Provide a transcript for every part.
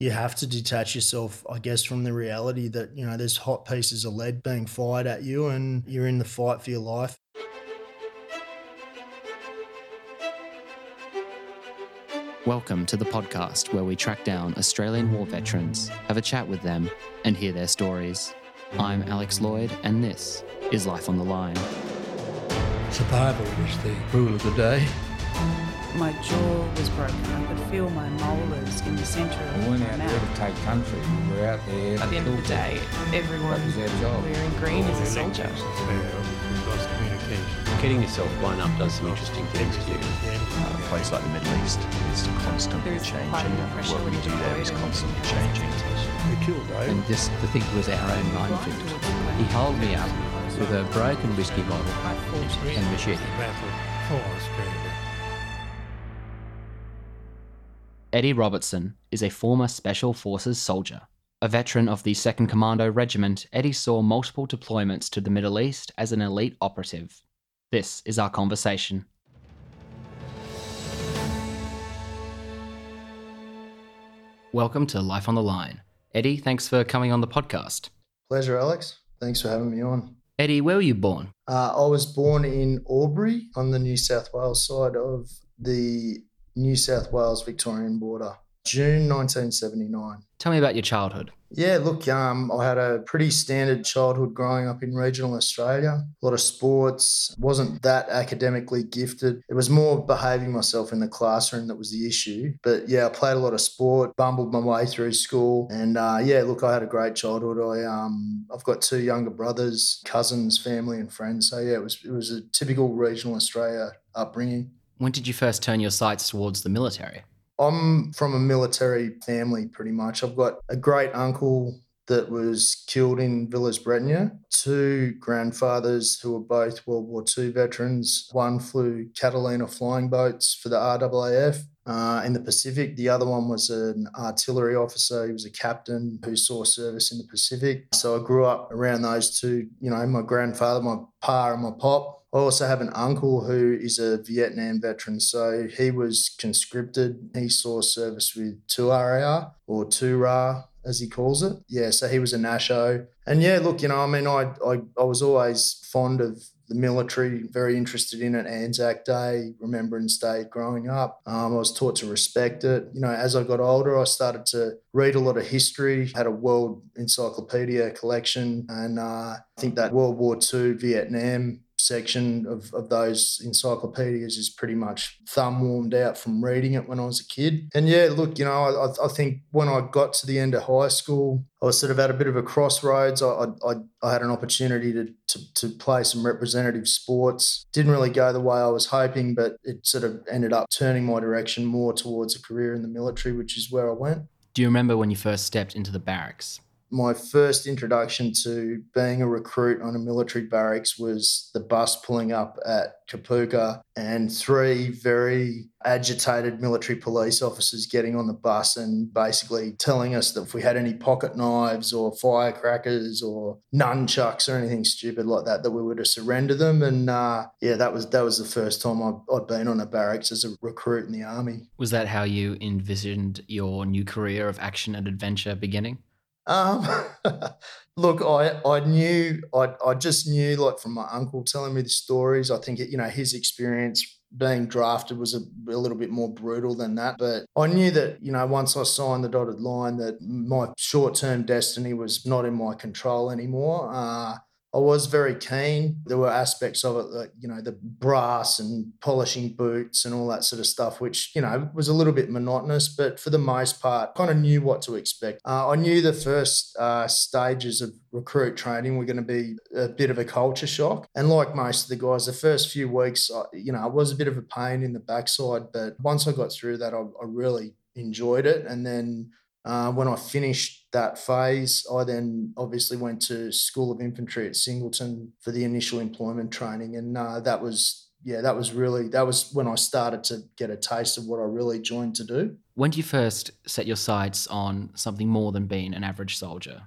you have to detach yourself, I guess, from the reality that, you know, there's hot pieces of lead being fired at you and you're in the fight for your life. Welcome to the podcast where we track down Australian war veterans, have a chat with them, and hear their stories. I'm Alex Lloyd, and this is Life on the Line. Survival was the rule of the day. My jaw was broken. I could feel my molars in the centre of We weren't my out there to take country. We were out there At the end of the day, everyone That was our job. wearing green is a soldier. Getting yourself blown up does some interesting things to you. Uh, a place like the Middle East is constantly There's changing. quite a bit of pressure What we do there deploy is and constantly changing. We killed Dave. and just to think it was our own minefield. He held me up with a broken whiskey bottle I fought. and machete. Eddie Robertson is a former Special Forces soldier. A veteran of the 2nd Commando Regiment, Eddie saw multiple deployments to the Middle East as an elite operative. This is our conversation. Welcome to Life on the Line. Eddie, thanks for coming on the podcast. Pleasure, Alex. Thanks for having me on. Eddie, where were you born? Uh, I was born in Albury on the New South Wales side of the New South Wales Victorian border, June 1979. Tell me about your childhood. Yeah, look, um, I had a pretty standard childhood growing up in regional Australia. A lot of sports, wasn't that academically gifted. It was more behaving myself in the classroom that was the issue. But yeah, I played a lot of sport, bumbled my way through school, and uh, yeah, look, I had a great childhood. I um, I've got two younger brothers, cousins, family, and friends. So yeah, it was it was a typical regional Australia upbringing. When did you first turn your sights towards the military? I'm from a military family, pretty much. I've got a great uncle that was killed in Villers-Bretonneux, two grandfathers who were both World War II veterans. One flew Catalina flying boats for the RAAF. Uh, in the Pacific, the other one was an artillery officer. He was a captain who saw service in the Pacific. So I grew up around those two. You know, my grandfather, my pa, and my pop. I also have an uncle who is a Vietnam veteran. So he was conscripted. He saw service with 2RAR or 2RA, as he calls it. Yeah, so he was a Nasho. And yeah, look, you know, I mean, I, I, I was always fond of the military, very interested in it. Anzac Day, Remembrance Day growing up. Um, I was taught to respect it. You know, as I got older, I started to read a lot of history, had a world encyclopedia collection, and uh, I think that World War II, Vietnam section of, of those encyclopedias is pretty much thumb warmed out from reading it when I was a kid. And yeah, look, you know, I, I think when I got to the end of high school, I was sort of at a bit of a crossroads. I, I, I had an opportunity to, to, to play some representative sports. Didn't really go the way I was hoping, but it sort of ended up turning my direction more towards a career in the military, which is where I went. Do you remember when you first stepped into the barracks? My first introduction to being a recruit on a military barracks was the bus pulling up at Kapooka and three very agitated military police officers getting on the bus and basically telling us that if we had any pocket knives or firecrackers or nunchucks or anything stupid like that, that we were to surrender them. And uh, yeah, that was that was the first time I'd, I'd been on a barracks as a recruit in the army. Was that how you envisioned your new career of action and adventure beginning? Um, look, I I knew I I just knew like from my uncle telling me the stories. I think it, you know his experience being drafted was a, a little bit more brutal than that. But I knew that you know once I signed the dotted line that my short term destiny was not in my control anymore. Uh, I was very keen. There were aspects of it, like, you know, the brass and polishing boots and all that sort of stuff, which, you know, was a little bit monotonous, but for the most part, kind of knew what to expect. Uh, I knew the first uh, stages of recruit training were going to be a bit of a culture shock. And like most of the guys, the first few weeks, I- you know, it was a bit of a pain in the backside, but once I got through that, I, I really enjoyed it. And then uh, when I finished that phase, I then obviously went to School of Infantry at Singleton for the initial employment training, and uh, that was yeah, that was really that was when I started to get a taste of what I really joined to do. When did you first set your sights on something more than being an average soldier?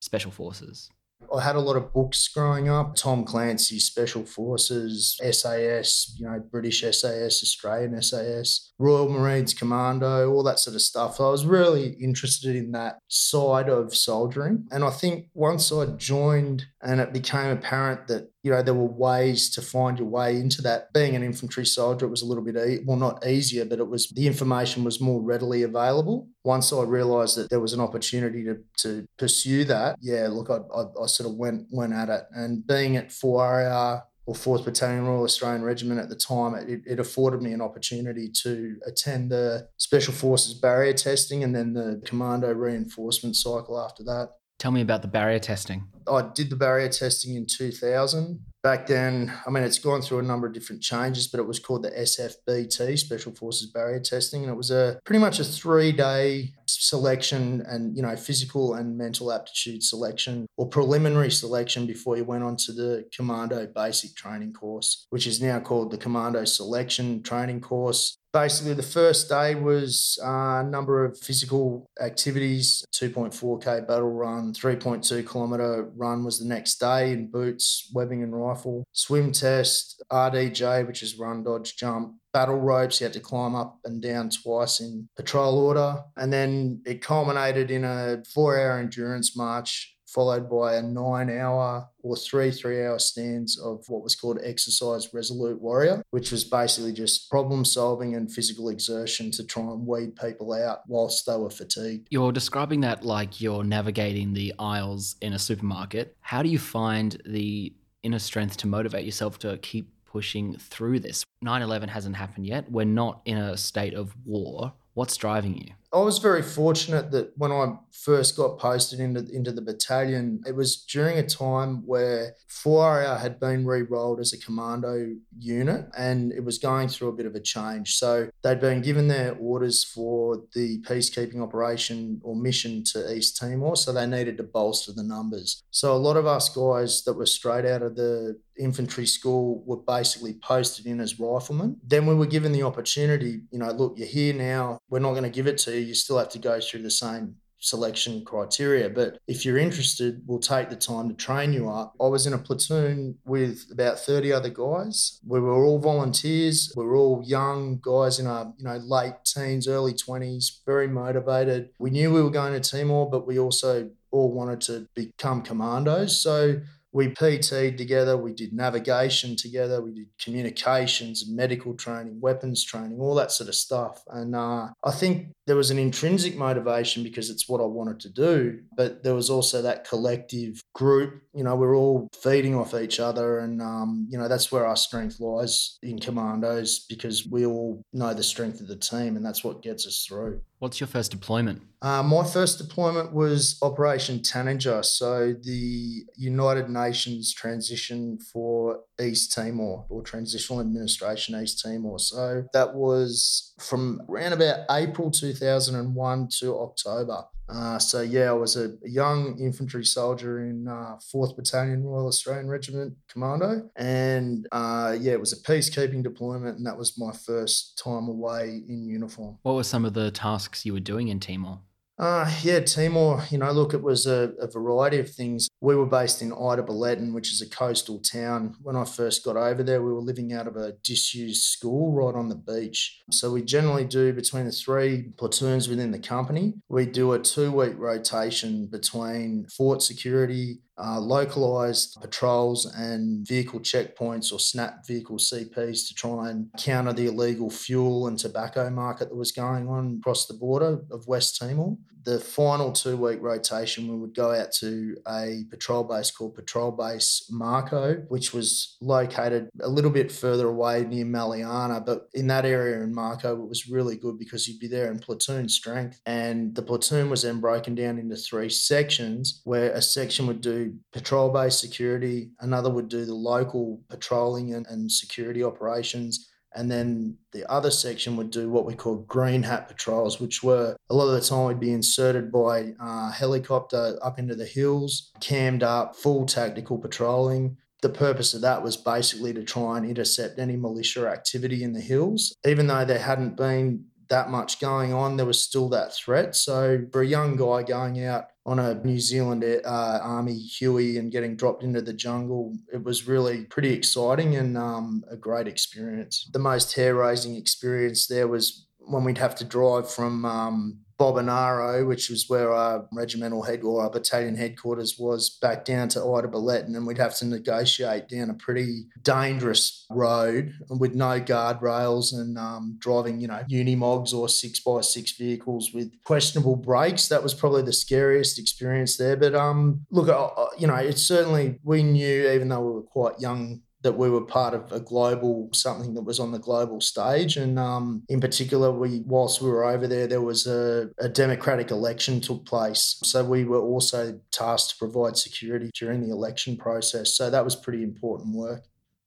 Special forces. I had a lot of books growing up. Tom Clancy, Special Forces, SAS, you know, British SAS, Australian SAS, Royal Marines Commando, all that sort of stuff. So I was really interested in that side of soldiering. And I think once I joined and it became apparent that you know there were ways to find your way into that. Being an infantry soldier it was a little bit e- well not easier but it was the information was more readily available. Once i realized that there was an opportunity to, to pursue that yeah look I, I, I sort of went went at it. And being at 4RAR or 4th Battalion Royal Australian Regiment at the time, it, it, afforded me an opportunity to attend the Special Forces barrier testing and then the commando reinforcement cycle after that. Tell me about the barrier testing. I did the barrier testing in 2000. Back then, I mean, it's gone through a number of different changes, but it was called the SFBT, Special Forces Barrier Testing. And it was a pretty much a three day selection and, you know, physical and mental aptitude selection or preliminary selection before you went on to the Commando Basic Training Course, which is now called the Commando Selection Training Course basically the first day was a number of physical activities 2.4k battle run 3.2 kilometer run was the next day in boots webbing and rifle swim test rdj which is run dodge jump battle ropes. You had to climb up and down twice in patrol order. And then it culminated in a four hour endurance march followed by a nine hour or three three hour stands of what was called exercise resolute warrior, which was basically just problem solving and physical exertion to try and weed people out whilst they were fatigued. You're describing that like you're navigating the aisles in a supermarket. How do you find the inner strength to motivate yourself to keep pushing through this? 9 11 hasn't happened yet. We're not in a state of war. What's driving you? I was very fortunate that when I first got posted into, into the battalion, it was during a time where 4RAR had been re rolled as a commando unit and it was going through a bit of a change. So they'd been given their orders for the peacekeeping operation or mission to East Timor, so they needed to bolster the numbers. So a lot of us guys that were straight out of the infantry school were basically posted in as riflemen. Then we were given the opportunity, you know, look, you're here now, we're not going to give it to you you still have to go through the same selection criteria. But if you're interested, we'll take the time to train you up. I was in a platoon with about 30 other guys. We were all volunteers. We were all young guys in our, you know, late teens, early 20s, very motivated. We knew we were going to Timor, but we also all wanted to become commandos. So we PT'd together, we did navigation together, we did communications medical training, weapons training, all that sort of stuff. And uh, I think there was an intrinsic motivation because it's what I wanted to do, but there was also that collective group. You know, we're all feeding off each other, and um, you know that's where our strength lies in commandos because we all know the strength of the team, and that's what gets us through. What's your first deployment? Uh, my first deployment was Operation Tanager, so the United Nations transition for East Timor or Transitional Administration East Timor. So that was from around about April 2001 to October. Uh, so yeah, I was a young infantry soldier in uh, 4th Battalion Royal Australian Regiment Commando, and uh, yeah, it was a peacekeeping deployment, and that was my first time away in uniform. What were some of the tasks you were doing in Timor? Uh, yeah, Timor, you know, look, it was a, a, variety of things. We were based in Ida Balletin, which is a coastal town. When I first got over there, we were living out of a disused school right on the beach. So we generally do between the three platoons within the company, we do a two week rotation between fort security, uh, localized patrols and vehicle checkpoints or snap vehicle CPs to try and counter the illegal fuel and tobacco market that was going on across the border of West Timor. The final two week rotation, we would go out to a patrol base called Patrol Base Marco, which was located a little bit further away near Maliana. But in that area in Marco, it was really good because you'd be there in platoon strength. And the platoon was then broken down into three sections, where a section would do patrol base security, another would do the local patrolling and, and security operations. And then the other section would do what we call green hat patrols, which were a lot of the time we'd be inserted by uh, helicopter up into the hills, cammed up, full tactical patrolling. The purpose of that was basically to try and intercept any militia activity in the hills. Even though there hadn't been that much going on, there was still that threat. So for a young guy going out on a New Zealand uh, Army Huey and getting dropped into the jungle, it was really pretty exciting and um, a great experience. The most hair raising experience there was when we'd have to drive from um, Bobonaro, which was where our regimental head or our battalion headquarters was, back down to Ida Balletin, and we'd have to negotiate down a pretty dangerous road with no guardrails and um, driving, you know, unimogs or six by six vehicles with questionable brakes. That was probably the scariest experience there. But um, look, you know, it's certainly we knew, even though we were quite young that we were part of a global something that was on the global stage. And um, in particular we whilst we were over there there was a, a, democratic election took place. So we were also tasked to provide security during the election process. So that was pretty important work.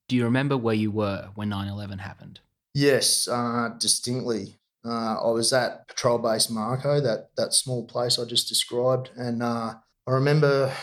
Do you remember where you were when 9-11 happened? Yes uh, distinctly. Uh, i was at patrol base Marco, that that small place i just described. And uh, i remember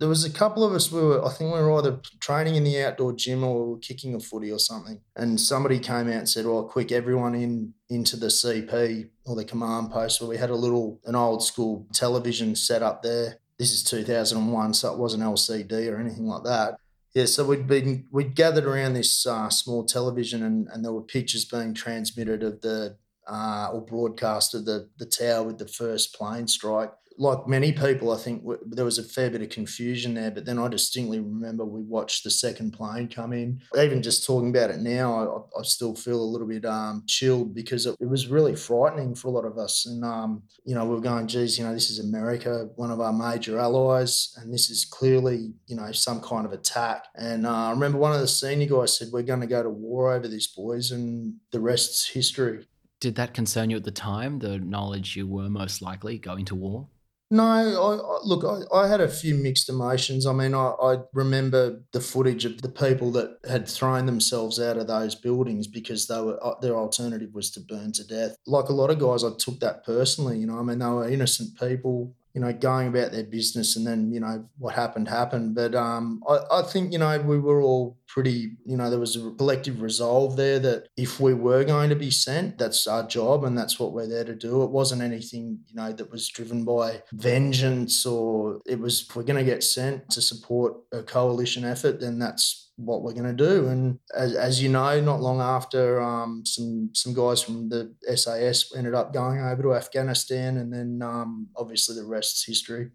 there was a couple of us we were i think we were either training in the outdoor gym or we were kicking a footy or something. And somebody came out and said well quick everyone in into the cp or the command post where we had a little an old school television set up there. This is 2001 so it wasn't lcd or anything like that. Yeah, so we'd been we'd gathered around this uh, small television, and, and there were pictures being transmitted of the uh, or broadcast of the the tower with the first plane strike like many people, I think w- there was a fair bit of confusion there. But then I distinctly remember we watched the second plane come in. Even just talking about it now, I, I still feel a little bit um, chilled because it, it, was really frightening for a lot of us. And, um, you know, we were going, geez, you know, this is America, one of our major allies, and this is clearly, you know, some kind of attack. And uh, I remember one of the senior guys said, We're going to go to war over this, boys, and the rest's history. Did that concern you at the time, the knowledge you were most likely going to war? No, I, I, look, I, I, had a few mixed emotions. I mean, I, I, remember the footage of the people that had thrown themselves out of those buildings because they were uh, their alternative was to burn to death. Like a lot of guys, I took that personally. You know, I mean, they were innocent people you know, going about their business and then, you know, what happened happened. But um, I, I think, you know, we were all pretty, you know, there was a collective resolve there that if we were going to be sent, that's our job and that's what we're there to do. It wasn't anything, you know, that was driven by vengeance or it was, if we're going to get sent to support a coalition effort, then that's what we're going to do. And as, as you know, not long after, um, some some guys from the SAS ended up going over to Afghanistan, and then um, obviously the rest's history.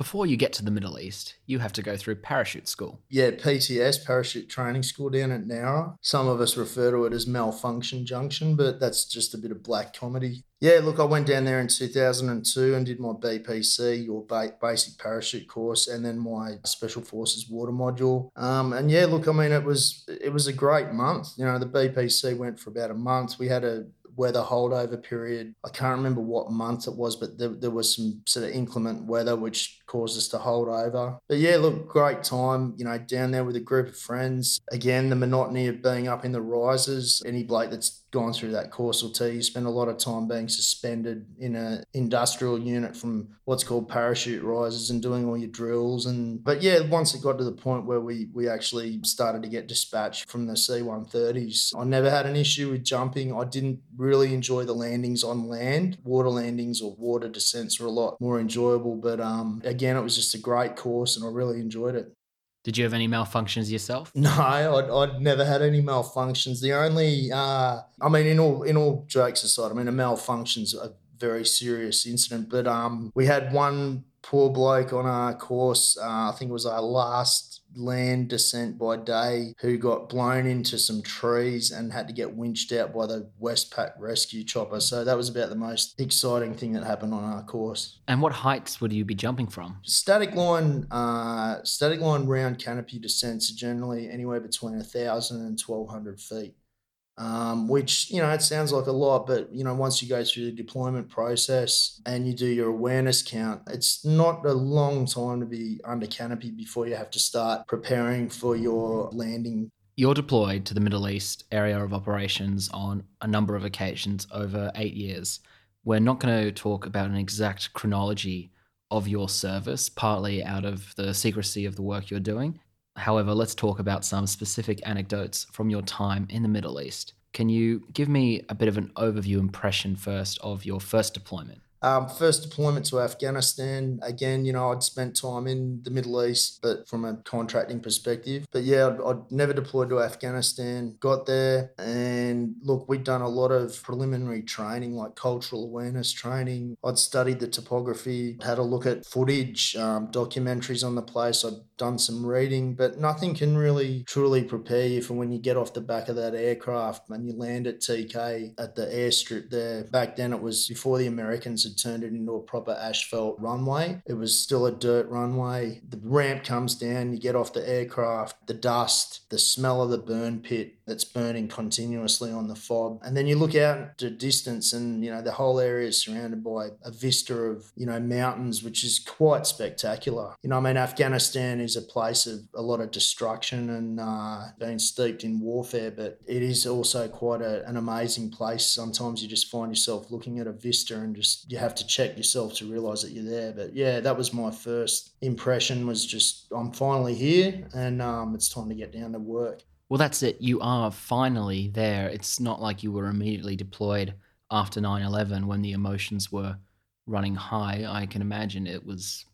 Before you get to the Middle East, you have to go through parachute school. Yeah, PTS, Parachute Training School down at Nowra. Some of us refer to it as Malfunction Junction, but that's just a bit of black comedy. Yeah, look, I went down there in 2002 and did my BPC your basic parachute course, and then my Special Forces water module. Um, and yeah, look, I mean, it was it was a great month. You know, the BPC went for about a month. We had a weather holdover period. I can't remember what month it was, but there, there was some sort of inclement weather which caused us to hold over. But yeah, look, great time, you know, down there with a group of friends. Again, the monotony of being up in the risers. Any bloke that's gone through that course will tell you, spend a lot of time being suspended in an industrial unit from what's called parachute risers and doing all your drills. And but yeah, once it got to the point where we we actually started to get dispatched from the C-130s, I never had an issue with jumping. I didn't really enjoy the landings on land. Water landings or water descents were a lot more enjoyable. But um, again, it was just a great course, and I really enjoyed it. Did you have any malfunctions yourself? No, I'd, I'd never had any malfunctions. The only, uh, I mean, in all in all jokes aside, I mean, a malfunction's a very serious incident. But um, we had one poor bloke on our course. Uh, I think it was our last land descent by day who got blown into some trees and had to get winched out by the Westpac rescue chopper. So that was about the most exciting thing that happened on our course. And what heights would you be jumping from? Static line, uh, static line round canopy descents are generally anywhere between 1,000 and 1,200 feet um, which you know it sounds like a lot, but you know once you go through the deployment process and you do your awareness count, it's not a long time to be under canopy before you have to start preparing for your landing. You're deployed to the Middle East area of operations on a number of occasions over eight years. We're not going to talk about an exact chronology of your service, partly out of the secrecy of the work you're doing. However, let's talk about some specific anecdotes from your time in the Middle East. Can you give me a bit of an overview impression first of your first deployment? Um, first deployment to Afghanistan. Again, you know, I'd spent time in the Middle East, but from a contracting perspective. But yeah, I'd, I'd, never deployed to Afghanistan. Got there, and look, we'd done a lot of preliminary training, like cultural awareness training. I'd studied the topography, had a look at footage, um, documentaries on the place. I'd done some reading, but nothing can really truly prepare you for when you get off the back of that aircraft and you land at TK at the airstrip there. Back then, it was before the Americans had turned it into a proper asphalt runway. It was still a dirt runway. The ramp comes down, you get off the aircraft, the dust, the smell of the burn pit that's burning continuously on the fob. And then you look out to distance and, you know, the whole area is surrounded by a vista of, you know, mountains, which is quite spectacular. You know, I mean, Afghanistan is a place of a lot of destruction and uh, being steeped in warfare, but it is also quite a, an amazing place. Sometimes you just find yourself looking at a vista and just, you have to check yourself to realize that you're there. But yeah, that was my first impression was just, I'm finally here and um, it's time to get down to work. Well, that's it. You are finally there. It's not like you were immediately deployed after 9 11 when the emotions were running high. I can imagine it was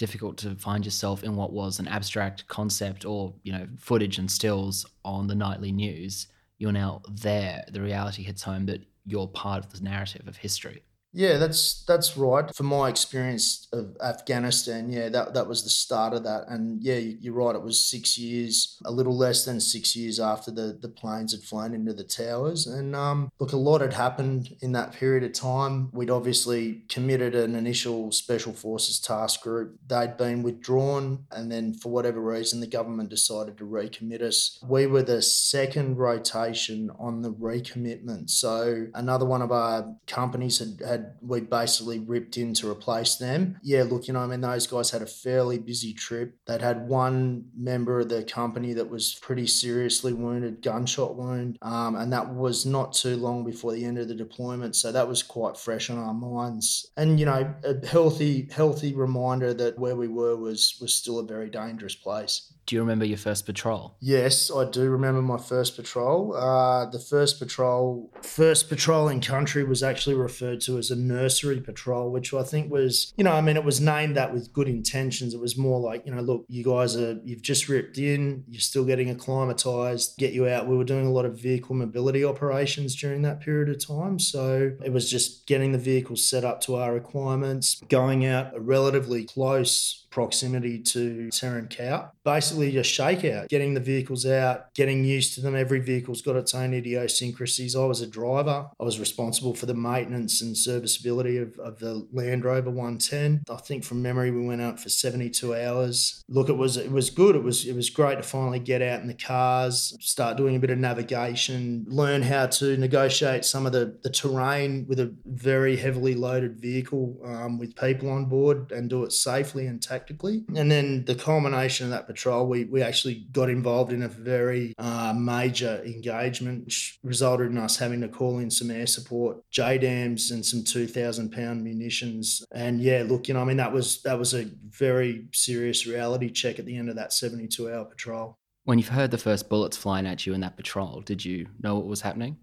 difficult to find yourself in what was an abstract concept or, you know, footage and stills on the nightly news. You're now there. The reality hits home that you're part of the narrative of history. Yeah, that's that's right. From my experience of Afghanistan, yeah, that that was the start of that. And yeah, you're right. It was six years, a little less than six years after the the planes had flown into the towers. And um, look, a lot had happened in that period of time. We'd obviously committed an initial special forces task group. They'd been withdrawn, and then for whatever reason, the government decided to recommit us. We were the second rotation on the recommitment. So another one of our companies had had had we basically ripped in to replace them. Yeah, look, you know, I mean, those guys had a fairly busy trip. They'd had one member of the company that was pretty seriously wounded, gunshot wound, um, and that was not too long before the end of the deployment. So that was quite fresh on our minds. And you know, a healthy, healthy reminder that where we were was was still a very dangerous place. Do you remember your first patrol? Yes, I do remember my first patrol. Uh, the first patrol, first patrol in country was actually referred to as a nursery patrol, which I think was, you know, I mean, it was named that with good intentions. It was more like, you know, look, you guys are, you've just ripped in, you're still getting acclimatized, get you out. We were doing a lot of vehicle mobility operations during that period of time. So it was just getting the vehicles set up to our requirements, going out a relatively close proximity to Tarin Kowt. Basically, a shakeout, getting the vehicles out, getting used to them. Every vehicle's got its own idiosyncrasies. I was a driver. I was responsible for the maintenance and serviceability of, of the Land Rover 110. I think from memory we went out for 72 hours. Look, it was it was good. It was it was great to finally get out in the cars, start doing a bit of navigation, learn how to negotiate some of the, the terrain with a very heavily loaded vehicle um, with people on board and do it safely and tactically tactically. And then the culmination of that patrol, we, we actually got involved in a very uh, major engagement, which resulted in us having to call in some air support, JDAMs, and some 2,000 pound munitions. And yeah, look, you know, I mean, that was that was a very serious reality check at the end of that 72 hour patrol. When you've heard the first bullets flying at you in that patrol, did you know what was happening?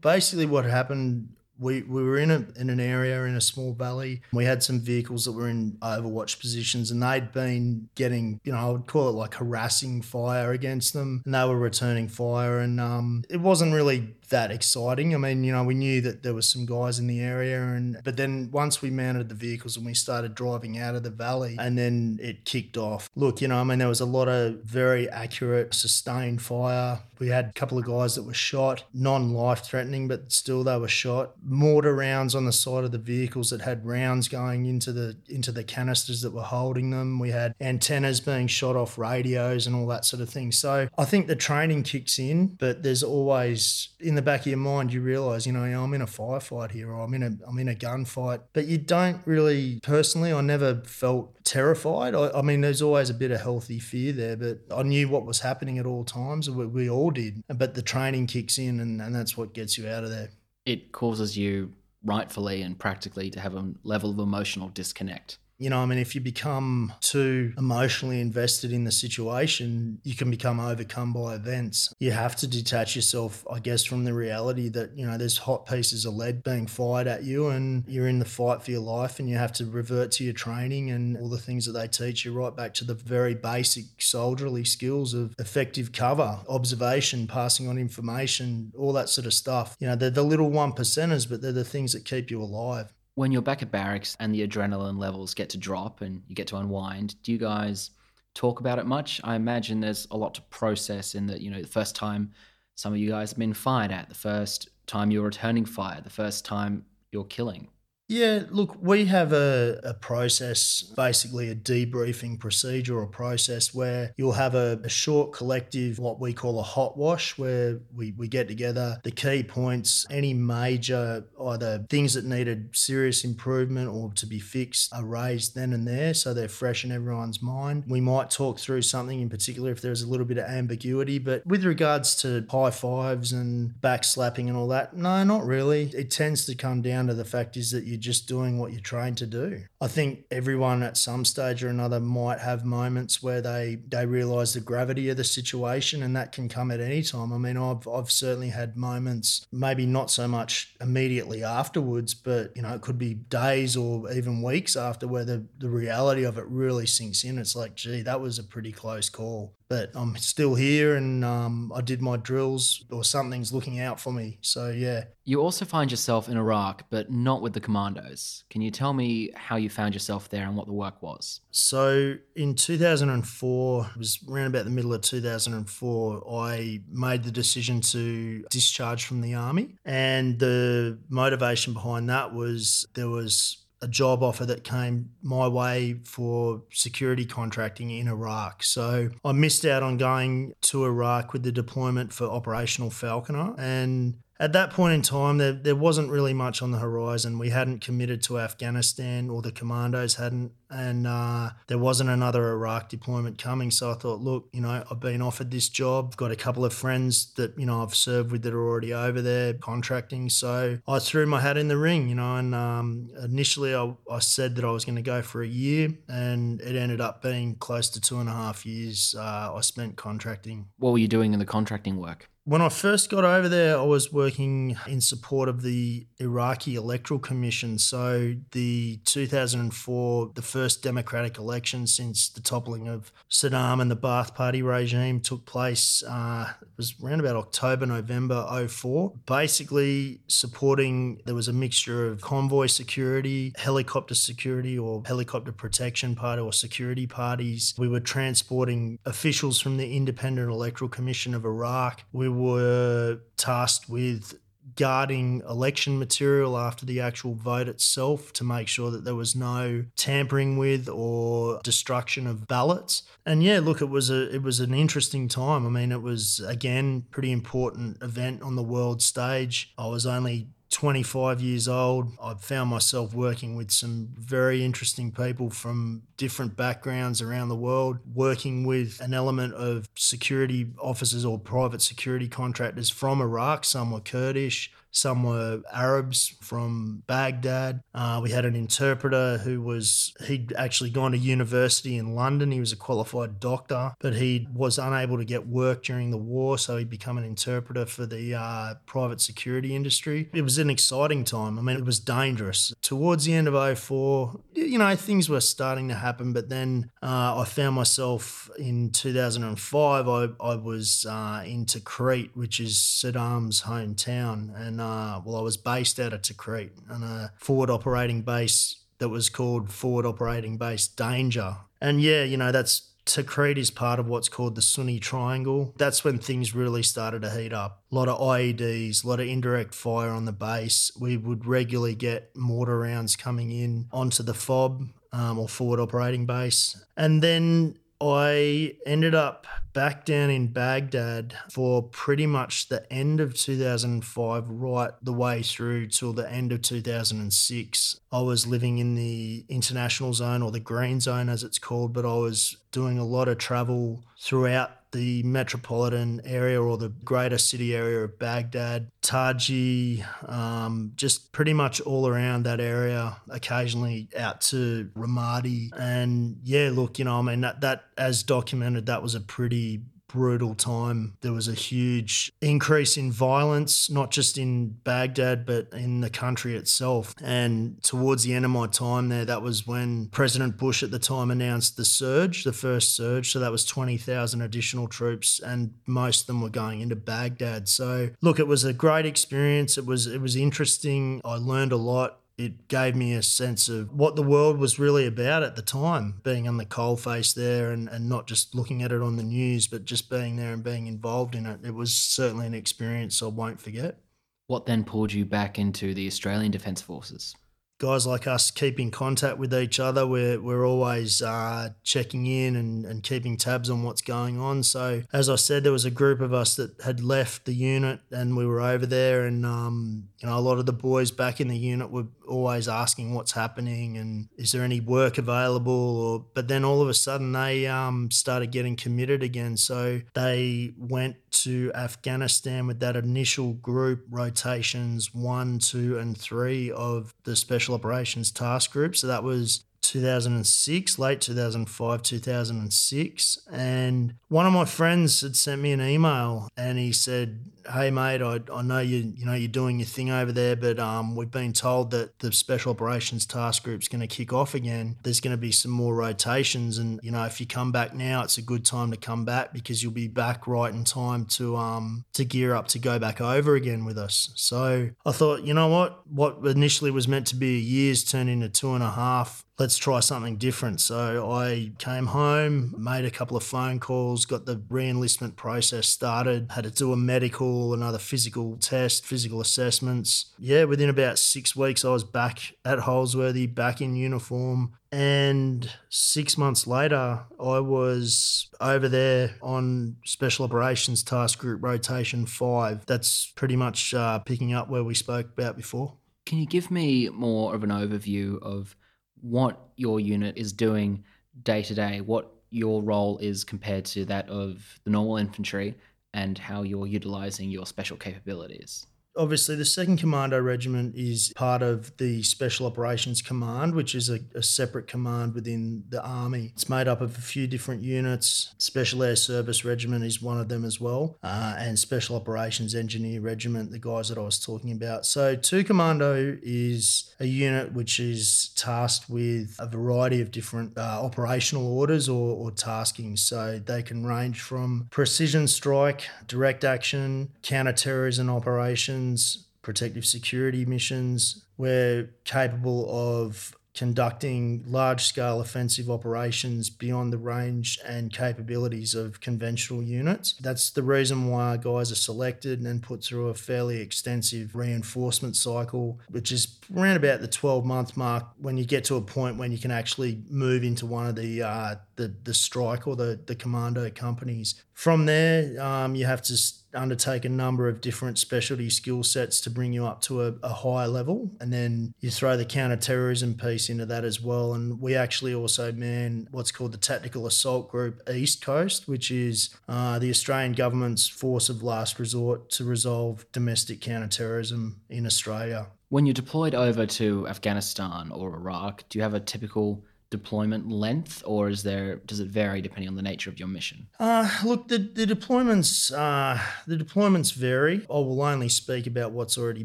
Basically, what happened we, we were in a in an area in a small valley. We had some vehicles that were in overwatch positions, and they'd been getting, you know, I would call it like harassing fire against them, and they were returning fire, and um, it wasn't really that exciting. I mean, you know, we knew that there was some guys in the area, and but then once we mounted the vehicles and we started driving out of the valley, and then it kicked off. Look, you know, I mean, there was a lot of very accurate, sustained fire. We had a couple of guys that were shot, non-life threatening, but still they were shot. Mortar rounds on the side of the vehicles that had rounds going into the into the canisters that were holding them. We had antennas being shot off radios and all that sort of thing. So I think the training kicks in, but there's always in in the back of your mind, you realize, you know, I'm in a firefight here, or I'm in a I'm in a gunfight. But you don't really, personally, I never felt terrified. I, I mean, there's always a bit of healthy fear there, but I knew what was happening at all times. We, we all did. But the training kicks in, and, and that's what gets you out of there. It causes you rightfully and practically to have a level of emotional disconnect You know, I mean, if you become too emotionally invested in the situation, you can become overcome by events. You have to detach yourself, I guess, from the reality that, you know, there's hot pieces of lead being fired at you and you're in the fight for your life and you have to revert to your training and all the things that they teach you right back to the very basic soldierly skills of effective cover, observation, passing on information, all that sort of stuff. You know, they're the little one percenters, but they're the things that keep you alive when you're back at barracks and the adrenaline levels get to drop and you get to unwind, do you guys talk about it much? I imagine there's a lot to process in that, you know, the first time some of you guys have been fired at, the first time you're returning fire, the first time you're killing. Yeah, look, we have a, a process, basically a debriefing procedure or process where you'll have a, a, short collective, what we call a hot wash, where we, we get together the key points, any major either things that needed serious improvement or to be fixed are raised then and there so they're fresh in everyone's mind. We might talk through something in particular if there's a little bit of ambiguity, but with regards to high fives and backslapping and all that, no, not really. It tends to come down to the fact is that you you're just doing what you're trained to do. I think everyone at some stage or another might have moments where they they realize the gravity of the situation and that can come at any time. I mean, I've I've certainly had moments, maybe not so much immediately afterwards, but you know, it could be days or even weeks after where the, the reality of it really sinks in. It's like, gee, that was a pretty close call but I'm still here and um, I did my drills or something's looking out for me. So, yeah. You also find yourself in Iraq, but not with the commandos. Can you tell me how you found yourself there and what the work was? So, in 2004, it was around about the middle of 2004, I made the decision to discharge from the army. And the motivation behind that was there was a job offer that came my way for security contracting in Iraq. So I missed out on going to Iraq with the deployment for Operational Falconer. And at that point in time, there, there wasn't really much on the horizon. We hadn't committed to Afghanistan, or the commandos hadn't, and uh, there wasn't another Iraq deployment coming. So I thought, look, you know, I've been offered this job. got a couple of friends that you know I've served with that are already over there contracting. So I threw my hat in the ring, you know, and um, initially I, I said that I was going to go for a year, and it ended up being close to two and a half years. Uh, I spent contracting. What were you doing in the contracting work? When I first got over there, I was working in support of the Iraqi Electoral Commission. So, the 2004, the first democratic election since the toppling of Saddam and the Ba'ath Party regime took place. Uh, it was around about October, November 04. Basically, supporting, there was a mixture of convoy security, helicopter security, or helicopter protection party, or security parties. We were transporting officials from the Independent Electoral Commission of Iraq. We were tasked with guarding election material after the actual vote itself to make sure that there was no tampering with or destruction of ballots. And yeah, look, it was a it was an interesting time. I mean, it was again pretty important event on the world stage. I was only 25 years old. I've found myself working with some very interesting people from different backgrounds around the world, working with an element of security officers or private security contractors from Iraq. Some were Kurdish, some were Arabs from Baghdad. Uh, we had an interpreter who was, he'd actually gone to university in London. He was a qualified doctor, but he was unable to get work during the war. So he'd become an interpreter for the uh, private security industry. It was an exciting time. I mean, it was dangerous. Towards the end of 04, you know, things were starting to happen, but then uh, I found myself in 2005, I, I was uh, in Tikrit, which is Saddam's hometown. And uh, well, I was based out of Tikrit on a forward operating base that was called Forward Operating Base Danger. And yeah, you know, that's Tikrit is part of what's called the Sunni Triangle. That's when things really started to heat up. A lot of IEDs, a lot of indirect fire on the base. We would regularly get mortar rounds coming in onto the FOB um, or forward operating base. And then I ended up back down in Baghdad for pretty much the end of 2005, right the way through till the end of 2006. I was living in the international zone or the green zone as it's called, but I was doing a lot of travel throughout the metropolitan area or the greater city area of Baghdad, Taji, um, just pretty much all around that area, occasionally out to Ramadi. And yeah, look, you know, I mean, that, that as documented, that was a pretty brutal time. There was a huge increase in violence, not just in Baghdad, but in the country itself. And towards the end of my time there, that was when President Bush at the time announced the surge, the first surge. So that was 20,000 additional troops, and most of them were going into Baghdad. So look, it was a great experience. It was it was interesting. I learned a lot it gave me a sense of what the world was really about at the time, being on the coalface there and, and not just looking at it on the news, but just being there and being involved in it. It was certainly an experience I won't forget. What then pulled you back into the Australian Defence Forces? Guys like us keep in contact with each other. We're, we're always uh, checking in and, and keeping tabs on what's going on. So, as I said, there was a group of us that had left the unit and we were over there. And, um, you know, a lot of the boys back in the unit were always asking what's happening and is there any work available? Or, but then all of a sudden they um, started getting committed again. So, they went to Afghanistan with that initial group rotations one, two, and three of the Special Operations Task Group. So that was 2006, late 2005, 2006. And one of my friends had sent me an email and he said, Hey mate, I, I know you you know you're doing your thing over there, but um, we've been told that the Special Operations Task Group's going to kick off again. There's going to be some more rotations, and you know if you come back now, it's a good time to come back because you'll be back right in time to um to gear up to go back over again with us. So I thought, you know what, what initially was meant to be a year's turned into two and a half let's try something different. So I came home, made a couple of phone calls, got the re-enlistment process started, had to do a medical, another physical test, physical assessments. Yeah, within about six weeks, I was back at Holsworthy, back in uniform. And six months later, I was over there on Special Operations Task Group Rotation 5. That's pretty much uh, picking up where we spoke about before. Can you give me more of an overview of what your unit is doing day to day, what your role is compared to that of the normal infantry, and how you're utilizing your special capabilities obviously the second commando regiment is part of the special operations command which is a, a, separate command within the army. It's made up of a few different units. Special air service regiment is one of them as well uh, and special operations engineer regiment the guys that i was talking about. So 2 commando is a unit which is tasked with a variety of different uh, operational orders or, or tasking so they can range from precision strike direct action counter-terrorism operations missions, protective security missions. We're capable of conducting large scale offensive operations beyond the range and capabilities of conventional units. That's the reason why guys are selected and put through a fairly extensive reinforcement cycle, which is around about the 12 month mark when you get to a point when you can actually move into one of the uh, the, the strike or the, the commando companies. From there, um, you have to undertake a number of different specialty skill sets to bring you up to a, a higher level. And then you throw the counter-terrorism piece into that as well. And we actually also man what's called the Tactical Assault Group East Coast, which is uh, the Australian government's force of last resort to resolve domestic counter-terrorism in Australia. When you're deployed over to Afghanistan or Iraq, do you have a typical deployment length, or is there does it vary depending on the nature of your mission? Uh, look, the, the deployments uh, the deployments vary. I will only speak about what's already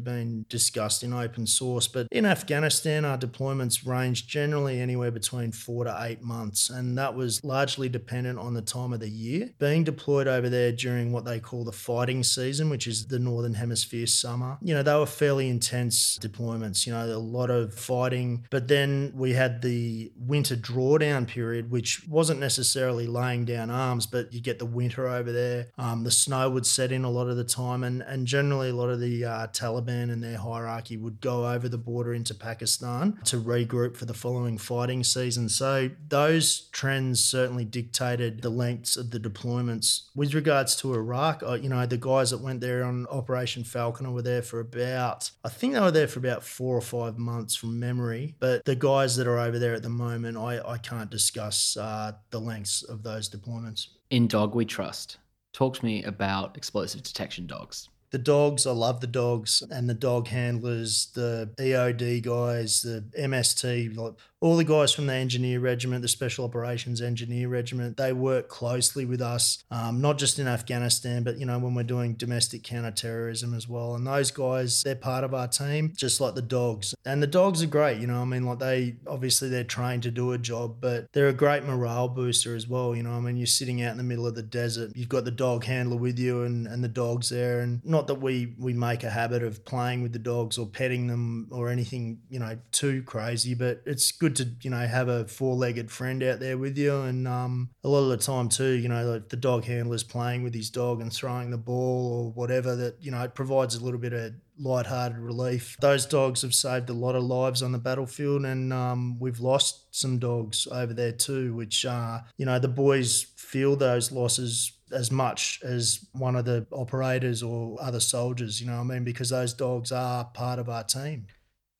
been discussed in open source, but in Afghanistan, our deployments range generally anywhere between four to eight months, and that was largely dependent on the time of the year. Being deployed over there during what they call the fighting season, which is the northern hemisphere summer, you know, they were fairly intense deployments. You know, a lot of fighting, but then we had the winter winter drawdown period, which wasn't necessarily laying down arms, but you get the winter over there. Um, the snow would set in a lot of the time, and, and generally a lot of the uh, Taliban and their hierarchy would go over the border into Pakistan to regroup for the following fighting season. So those trends certainly dictated the lengths of the deployments. With regards to Iraq, uh, you know, the guys that went there on Operation Falconer were there for about, I think they were there for about four or five months from memory, but the guys that are over there at the moment, I, I can't discuss uh, the lengths of those deployments. In Dog We Trust, Talk to me about explosive detection dogs the dogs, I love the dogs and the dog handlers, the EOD guys, the MST, like all the guys from the engineer regiment, the special operations engineer regiment, they work closely with us, um, not just in Afghanistan, but you know when we're doing domestic counterterrorism as well. And those guys, they're part of our team, just like the dogs. And the dogs are great, you know. I mean, like they obviously they're trained to do a job, but they're a great morale booster as well. You know, I mean, you're sitting out in the middle of the desert, you've got the dog handler with you, and and the dogs there, and not that we we make a habit of playing with the dogs or petting them or anything, you know, too crazy, but it's good good to you know have a four-legged friend out there with you, and um, a lot of the time too, you know, like the dog handler's playing with his dog and throwing the ball or whatever. That you know, it provides a little bit of light-hearted relief. Those dogs have saved a lot of lives on the battlefield, and um, we've lost some dogs over there too, which uh, you know the boys feel those losses as much as one of the operators or other soldiers. You know, I mean, because those dogs are part of our team.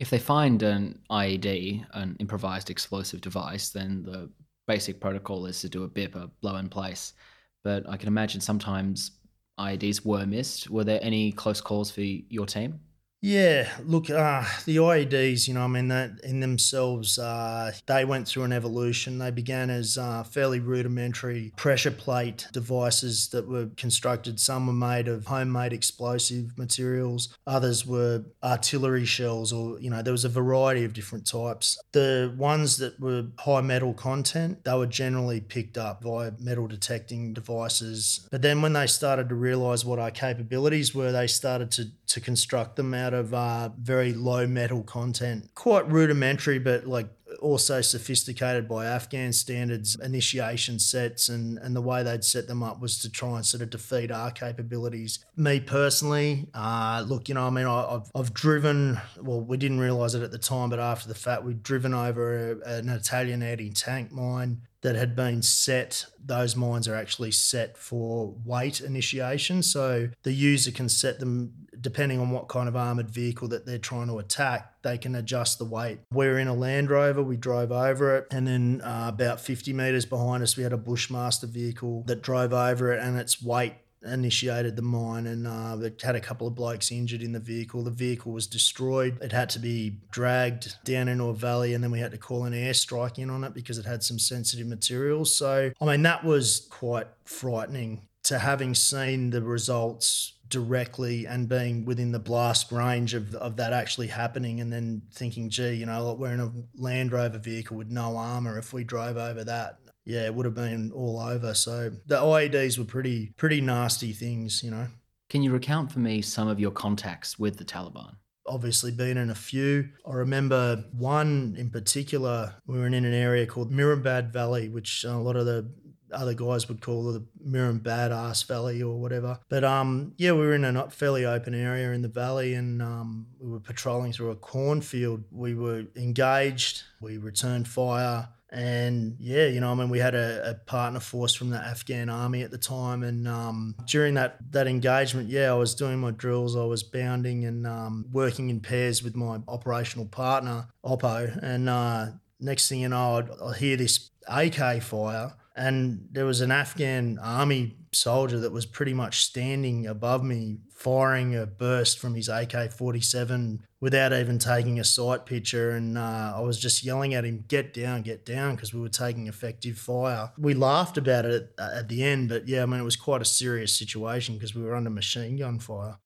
If they find an IED, an improvised explosive device, then the basic protocol is to do a BIP, a blow in place. But I can imagine sometimes IEDs were missed. Were there any close calls for your team? Yeah, look, uh, the IEDs, you know, I mean, that in themselves, uh, they went through an evolution. They began as uh, fairly rudimentary pressure plate devices that were constructed. Some were made of homemade explosive materials, others were artillery shells, or, you know, there was a variety of different types. The ones that were high metal content, they were generally picked up by metal detecting devices. But then when they started to realize what our capabilities were, they started to, to construct them out out of uh, very low metal content. Quite rudimentary, but like also sophisticated by Afghan standards, initiation sets, and, and the way they'd set them up was to try and sort of defeat our capabilities. Me personally, uh, look, you know, I mean, I, have I've driven, well, we didn't realise it at the time, but after the fact, we'd driven over a, an Italian anti tank mine that had been set, those mines are actually set for weight initiation. So the user can set them depending on what kind of armored vehicle that they're trying to attack, they can adjust the weight. We're in a Land Rover, we drove over it, and then uh, about 50 metres behind us, we had a Bushmaster vehicle that drove over it, and its weight initiated the mine and uh, it had a couple of blokes injured in the vehicle. The vehicle was destroyed. It had to be dragged down into a valley and then we had to call an airstrike in on it because it had some sensitive materials. So, I mean, that was quite frightening to having seen the results directly and being within the blast range of, of that actually happening and then thinking, gee, you know, like we're in a Land Rover vehicle with no armor. If we drove over that, yeah, it would have been all over. So the IEDs were pretty pretty nasty things, you know. Can you recount for me some of your contacts with the Taliban? Obviously, been in a few. I remember one in particular. We were in an area called Mirabad Valley, which a lot of the other guys would call the Mirren Badass Valley or whatever. But um, yeah, we were in a fairly open area in the valley, and um, we were patrolling through a cornfield. We were engaged. We returned fire. And yeah, you know, I mean, we had a, a, partner force from the Afghan army at the time, and um, during that that engagement, yeah, I was doing my drills, I was bounding and um, working in pairs with my operational partner Oppo, and uh, next thing you know, I'd hear this AK fire, and there was an Afghan army soldier that was pretty much standing above me, firing a burst from his AK 47 without even taking a sight picture. And uh, I was just yelling at him, get down, get down, because we were taking effective fire. We laughed about it at, at the end, but yeah, I mean, it was quite a serious situation because we were under machine gun fire.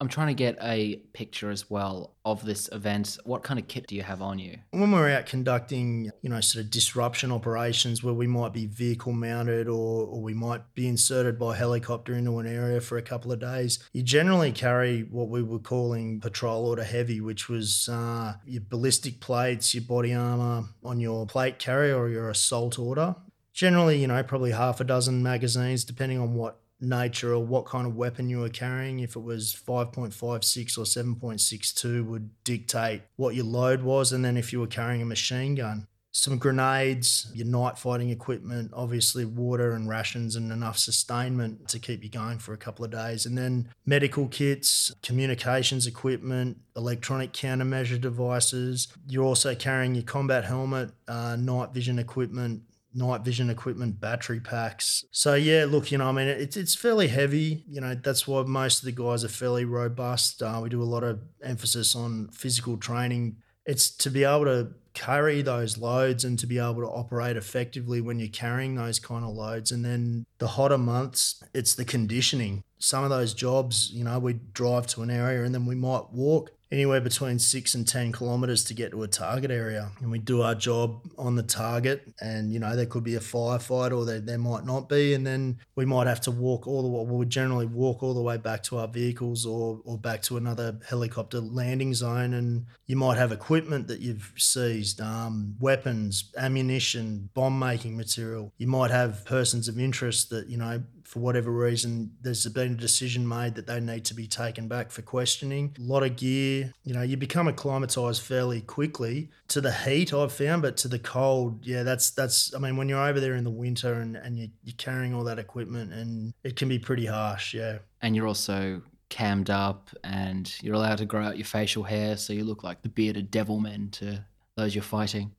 I'm trying to get a picture as well of this event. What kind of kit do you have on you? When we're out conducting, you know, sort of disruption operations where we might be vehicle mounted or, or we might be inserted by helicopter into an area for a couple of days, you generally carry what we were calling patrol order heavy, which was uh, your ballistic plates, your body armor on your plate carrier or your assault order. Generally, you know, probably half a dozen magazines, depending on what nature or what kind of weapon you were carrying. If it was 5.56 or 7.62 would dictate what your load was. And then if you were carrying a machine gun, some grenades, your night fighting equipment, obviously water and rations and enough sustainment to keep you going for a couple of days. And then medical kits, communications equipment, electronic countermeasure devices. You're also carrying your combat helmet, uh, night vision equipment, night vision equipment, battery packs. So yeah, look, you know, I mean, it's it's fairly heavy. You know, that's why most of the guys are fairly robust. Uh, we do a lot of emphasis on physical training. It's to be able to carry those loads and to be able to operate effectively when you're carrying those kind of loads. And then the hotter months, it's the conditioning. Some of those jobs, you know, we drive to an area and then we might walk anywhere between six and 10 kilometers to get to a target area. And we do our job on the target. And, you know, there could be a firefight or there, there might not be. And then we might have to walk all the way, we generally walk all the way back to our vehicles or, or back to another helicopter landing zone. And you might have equipment that you've seized, um, weapons, ammunition, bomb making material. You might have persons of interest that, you know, for whatever reason, there's been a decision made that they need to be taken back for questioning. A lot of gear, you know, you become acclimatized fairly quickly to the heat I've found, but to the cold, yeah, that's that's. I mean, when you're over there in the winter and and you, you're carrying all that equipment, and it can be pretty harsh, yeah. And you're also cammed up, and you're allowed to grow out your facial hair, so you look like the bearded devil men to those you're fighting.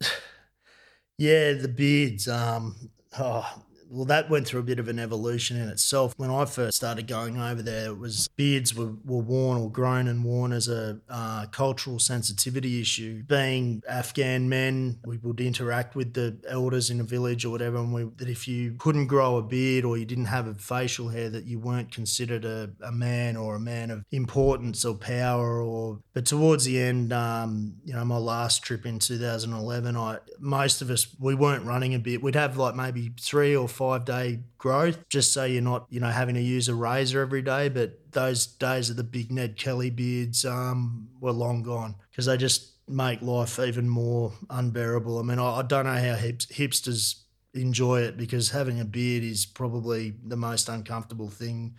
yeah, the beards. Um, oh, well, that went through a bit of an evolution in itself. When I first started going over there, it was beards were, were worn or grown and worn as a uh, cultural sensitivity issue. Being Afghan men, we would interact with the elders in a village or whatever, and we, that if you couldn't grow a beard or you didn't have a facial hair, that you weren't considered a, a man or a man of importance or power. Or but towards the end, um, you know, my last trip in 2011, I most of us we weren't running a bit. We'd have like maybe three or five day growth, just so you're not, you know, having to use a razor every day. But those days of the big Ned Kelly beards um, were long gone because they just make life even more unbearable. I mean, I, I don't know how hips, hipsters enjoy it because having a beard is probably the most uncomfortable thing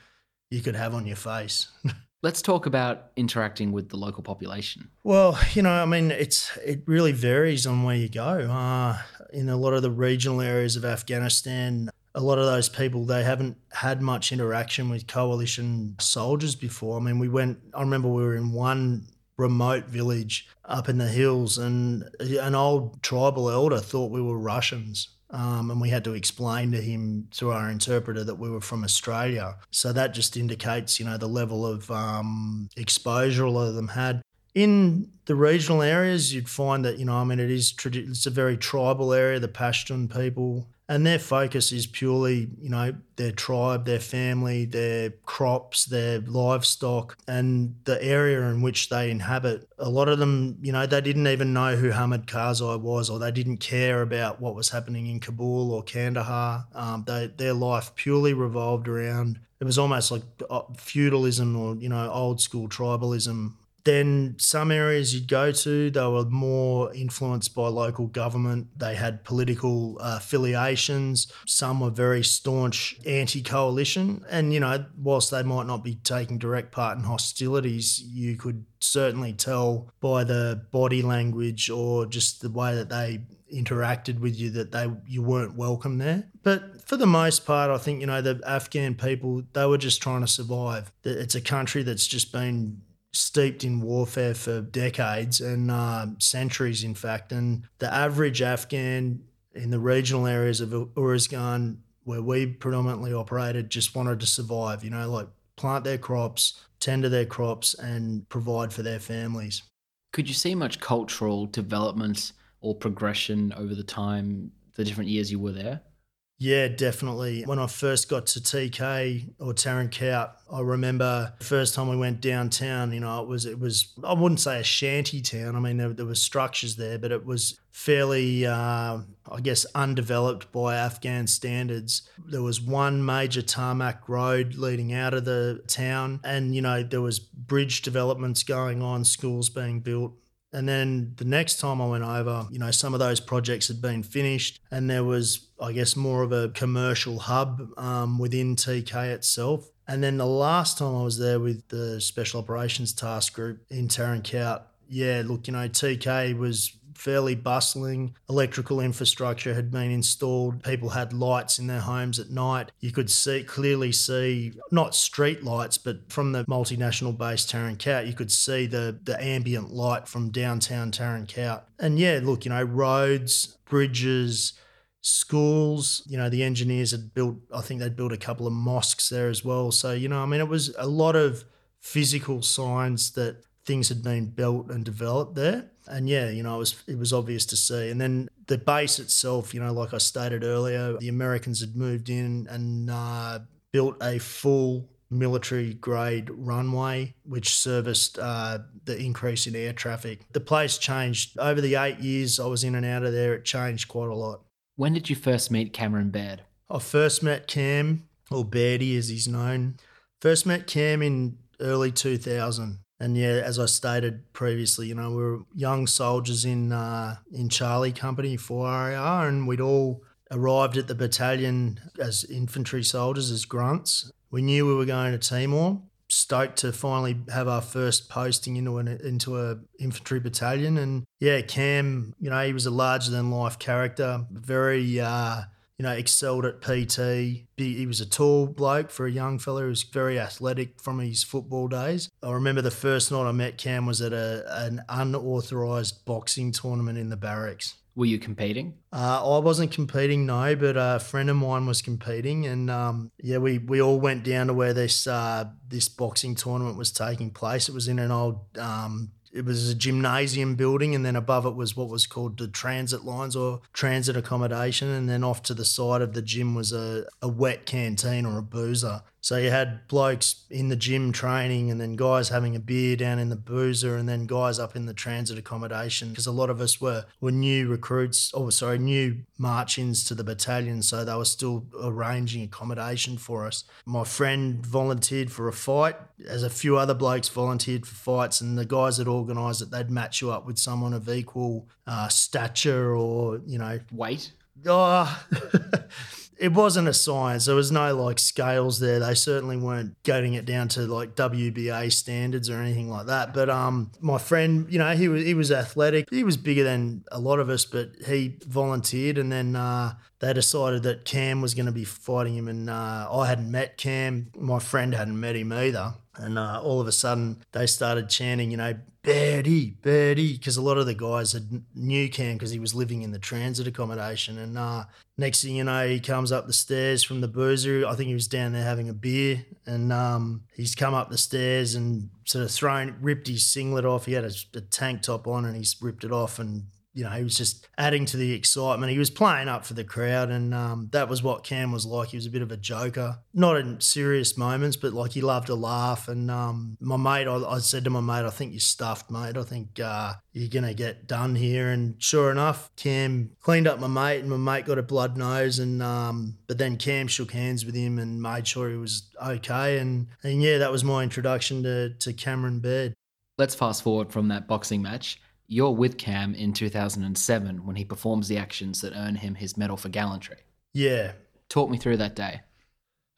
you could have on your face. Let's talk about interacting with the local population. Well, you know, I mean, it's it really varies on where you go. Uh, in a lot of the regional areas of Afghanistan, a lot of those people they haven't had much interaction with coalition soldiers before. I mean, we went. I remember we were in one remote village up in the hills, and an old tribal elder thought we were Russians. Um, and we had to explain to him through our interpreter that we were from Australia. So that just indicates, you know, the level of um, exposure a lot of them had. In the regional areas, you'd find that, you know, I mean, it is it's a very tribal area. The Pashtun people and their focus is purely, you know, their tribe, their family, their crops, their livestock, and the area in which they inhabit. A lot of them, you know, they didn't even know who Hamid Karzai was, or they didn't care about what was happening in Kabul or Kandahar. Um, they, their life purely revolved around. It was almost like uh, feudalism or you know old school tribalism then some areas you'd go to, they were more influenced by local government. They had political uh, affiliations. Some were very staunch anti coalition. And, you know, whilst they might not be taking direct part in hostilities, you could certainly tell by the body language or just the way that they interacted with you that they you weren't welcome there. But for the most part, I think you know the Afghan people they were just trying to survive. It's a country that's just been steeped in warfare for decades and uh, centuries, in fact. And the average Afghan in the regional areas of Uruzgan, where we predominantly operated, just wanted to survive, you know, like plant their crops, tend to their crops, and provide for their families. Could you see much cultural development or progression over the time, the different years you were there? Yeah, definitely. When I first got to TK or Tarin Kowt, I remember the first time we went downtown, you know, it was, it was I wouldn't say a shanty town. I mean, there, there were structures there, but it was fairly, uh, I guess, undeveloped by Afghan standards. There was one major tarmac road leading out of the town, and, you know, there was bridge developments going on, schools being built. And then the next time I went over, you know, some of those projects had been finished, and there was, I guess, more of a commercial hub um, within TK itself. And then the last time I was there with the Special Operations Task Group in Tarin Kowt, yeah, look, you know, TK was fairly bustling. Electrical infrastructure had been installed. People had lights in their homes at night. You could see clearly see not street lights, but from the multinational base Tarin Kowt, you could see the the ambient light from downtown Tarin Kowt. And yeah, look, you know, roads, bridges, schools. You know, the engineers had built, I think they'd built a couple of mosques there as well. So, you know, I mean, it was a lot of physical signs that things had been built and developed there. And yeah, you know, it was it was obvious to see. And then the base itself, you know, like I stated earlier, the Americans had moved in and uh, built a full military grade runway, which serviced uh, the increase in air traffic. The place changed over the eight years I was in and out of there. It changed quite a lot. When did you first meet Cameron Baird? I first met Cam, or Beardy as he's known. First met Cam in early 2000. And yeah, as I stated previously, you know, we were young soldiers in uh, in Charlie Company, 4RAR, and we'd all arrived at the battalion as infantry soldiers, as grunts. We knew we were going to Timor. Stoked to finally have our first posting into an into a infantry battalion, and yeah, Cam, you know, he was a larger than life character, very. Uh, you know, excelled at PT. He was a tall bloke for a young fella. He was very athletic from his football days. I remember the first night I met Cam was at a, an unauthorised boxing tournament in the barracks. Were you competing? Uh, I wasn't competing, no, but a friend of mine was competing, and um, yeah, we, we all went down to where this uh, this boxing tournament was taking place. It was in an old um, it was a gymnasium building, and then above it was what was called the transit lines or transit accommodation. And then off to the side of the gym was a, a wet canteen or a boozer. So you had blokes in the gym training, and then guys having a beer down in the boozer, and then guys up in the transit accommodation. Because a lot of us were were new recruits, or sorry, new march-ins to the battalion, so they were still arranging accommodation for us. My friend volunteered for a fight, as a few other blokes volunteered for fights, and the guys that organised it, they'd match you up with someone of equal uh, stature or you know weight. Oh. it wasn't a science. There was no like scales there. They certainly weren't getting it down to like WBA standards or anything like that. But um, my friend, you know, he was he was athletic. He was bigger than a lot of us, but he volunteered, and then uh, they decided that Cam was going to be fighting him, and uh, I hadn't met Cam. My friend hadn't met him either. And uh, all of a sudden, they started chanting, you know, Birdie, Birdie, because a lot of the guys had knew Cam because he was living in the transit accommodation. And uh, next thing you know, he comes up the stairs from the boozer. I think he was down there having a beer, and um, he's come up the stairs and sort of thrown, ripped his singlet off. He had a, a tank top on, and he's ripped it off and you know, he was just adding to the excitement. He was playing up for the crowd, and um, that was what Cam was like. He was a bit of a joker, not in serious moments, but like he loved to laugh. And um, my mate, I, I, said to my mate, I think you're stuffed, mate. I think uh, you're going to get done here. And sure enough, Cam cleaned up my mate, and my mate got a blood nose. And um, but then Cam shook hands with him and made sure he was okay. And, and yeah, that was my introduction to, to Cameron Baird. Let's fast forward from that boxing match you're with Cam in 2007 when he performs the actions that earn him his Medal for Gallantry. Yeah. Talk me through that day.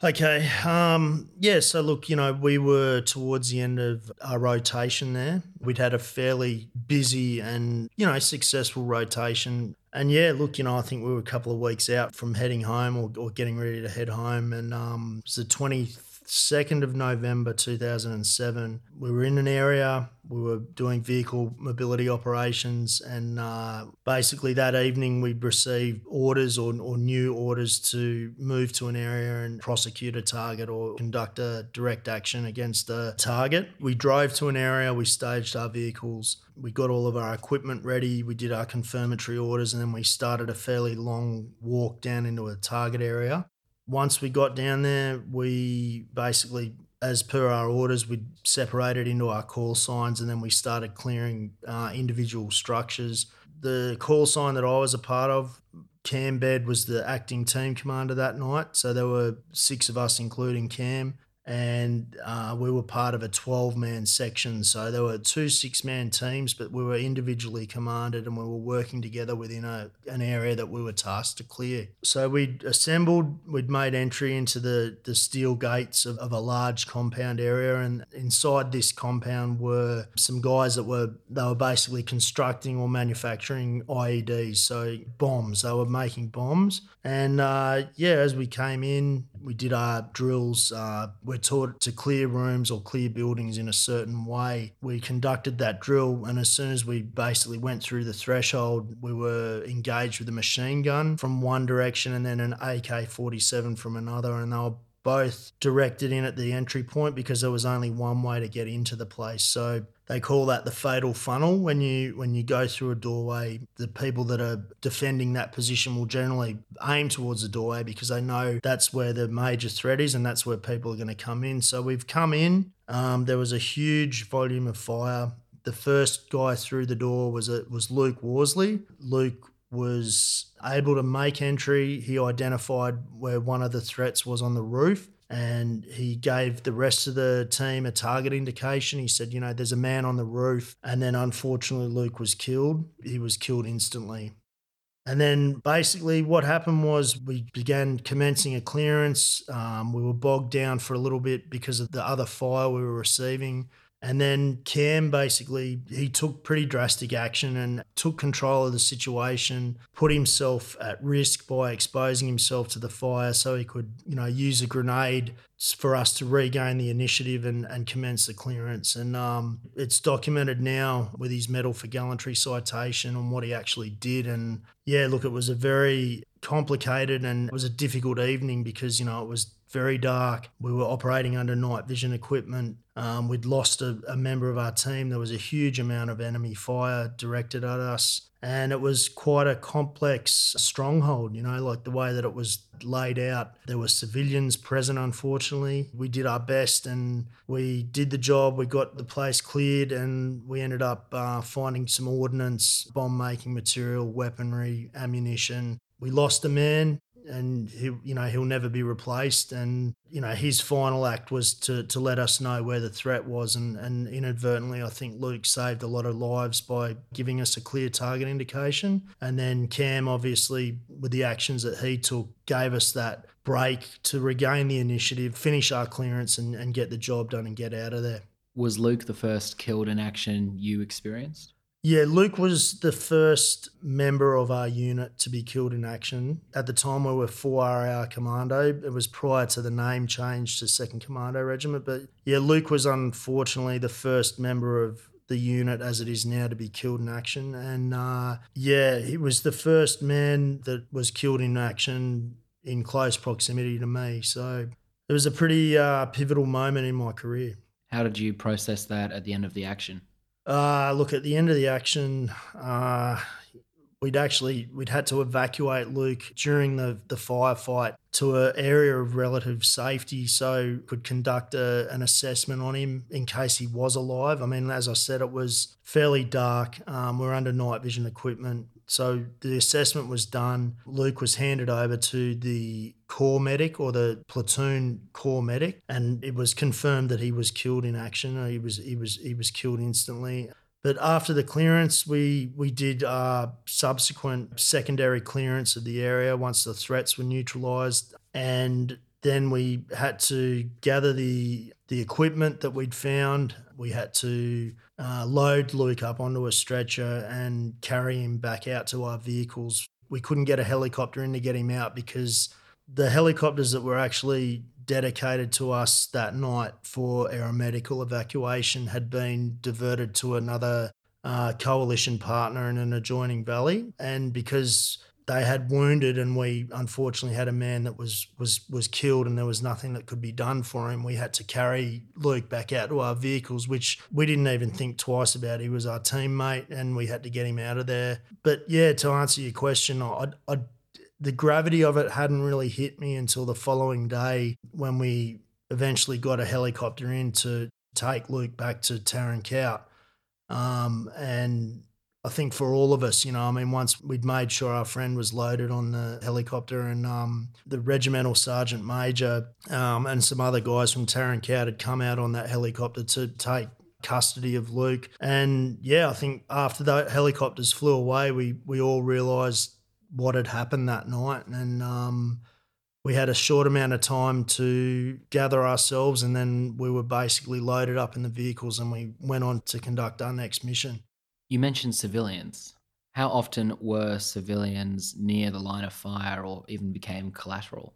Okay. Um, yeah. So, look, you know, we were towards the end of our rotation there. We'd had a fairly busy and, you know, successful rotation. And yeah, look, you know, I think we were a couple of weeks out from heading home or, or getting ready to head home. And um, it was the 20th 2nd of November 2007. We were in an area, we were doing vehicle mobility operations, and uh, basically that evening we'd received orders or, or new orders to move to an area and prosecute a target or conduct a direct action against a target. We drove to an area, we staged our vehicles, we got all of our equipment ready, we did our confirmatory orders, and then we started a fairly long walk down into a target area once we got down there, we basically, as per our orders, we separated into our call signs and then we started clearing uh, individual structures. The call sign that I was a part of, Cam Baird was the acting team commander that night. So there were six of us, including Cam and uh, we were part of a 12 man section. So there were two six man teams, but we were individually commanded and we were working together within a, an area that we were tasked to clear. So we'd assembled, we'd made entry into the, the steel gates of, of a large compound area, and inside this compound were some guys that were they were basically constructing or manufacturing IEDs, so bombs. They were making bombs, and uh, yeah, as we came in, we did our drills. Uh, we're taught to clear rooms or clear buildings in a certain way. We conducted that drill, and as soon as we basically went through the threshold, we were engaged with a machine gun from one direction and then an AK 47 from another, and they were both directed in at the entry point because there was only one way to get into the place. So they call that the fatal funnel. When you when you go through a doorway, the people that are defending that position will generally aim towards the doorway because they know that's where the major threat is and that's where people are going to come in. So we've come in. Um, there was a huge volume of fire. The first guy through the door was a, was Luke Worsley. Luke was able to make entry. He identified where one of the threats was on the roof and he gave the rest of the team a target indication. He said, You know, there's a man on the roof. And then unfortunately, Luke was killed. He was killed instantly. And then basically, what happened was we began commencing a clearance. Um, we were bogged down for a little bit because of the other fire we were receiving. And then Cam basically he took pretty drastic action and took control of the situation, put himself at risk by exposing himself to the fire so he could, you know, use a grenade for us to regain the initiative and, and commence the clearance. And um, it's documented now with his medal for gallantry citation on what he actually did. And yeah, look, it was a very complicated and it was a difficult evening because, you know, it was very dark. We were operating under night vision equipment. Um, we'd lost a, a, member of our team. There was a huge amount of enemy fire directed at us. And it was quite a complex stronghold, you know, like the way that it was laid out. There were civilians present, unfortunately. We did our best and we did the job. We got the place cleared and we ended up uh, finding some ordnance, bomb making material, weaponry, ammunition. We lost a man and he you know he'll never be replaced. And you know his final act was to to let us know where the threat was. And and inadvertently I think Luke saved a lot of lives by giving us a clear target indication. And then Cam obviously with the actions that he took gave us that break to regain the initiative finish our clearance and, and get the job done and get out of there. Was Luke the first killed in action you experienced yeah, Luke was the first member of our unit to be killed in action. At the time, we were 4RAR Commando. It was prior to the name change to 2nd Commando Regiment. But yeah, Luke was unfortunately the first member of the unit as it is now to be killed in action. And uh, yeah, he was the first man that was killed in action in close proximity to me. So it was a pretty uh, pivotal moment in my career. How did you process that at the end of the action? Uh, look, at the end of the action, uh, we'd actually we'd had to evacuate Luke during the the firefight to an area of relative safety, so could conduct a, an assessment on him in case he was alive. I mean, as I said, it was fairly dark. Um, we're under night vision equipment. So the assessment was done. Luke was handed over to the corps medic or the platoon corps medic, and it was confirmed that he was killed in action. He was he was he was killed instantly. But after the clearance, we we did uh, subsequent secondary clearance of the area once the threats were neutralised, and then we had to gather the the equipment that we'd found. We had to uh, load Luke up onto a stretcher and carry him back out to our vehicles. We couldn't get a helicopter in to get him out because the helicopters that were actually dedicated to us that night for aeromedical evacuation had been diverted to another uh, coalition partner in an adjoining valley. And because they had wounded, and we unfortunately had a man that was was was killed, and there was nothing that could be done for him. We had to carry Luke back out to our vehicles, which we didn't even think twice about. He was our teammate, and we had to get him out of there. But yeah, to answer your question, I, I the gravity of it hadn't really hit me until the following day when we eventually got a helicopter in to take Luke back to Kowt. Um, and I think for all of us, you know, I mean, once we'd made sure our friend was loaded on the helicopter and um, the regimental sergeant major um, and some other guys from Kowt had come out on that helicopter to take custody of Luke. And yeah, I think after the helicopters flew away, we, we all realised what had happened that night. And um, we had a short amount of time to gather ourselves and then we were basically loaded up in the vehicles and we went on to conduct our next mission. You mentioned civilians. How often were civilians near the line of fire or even became collateral?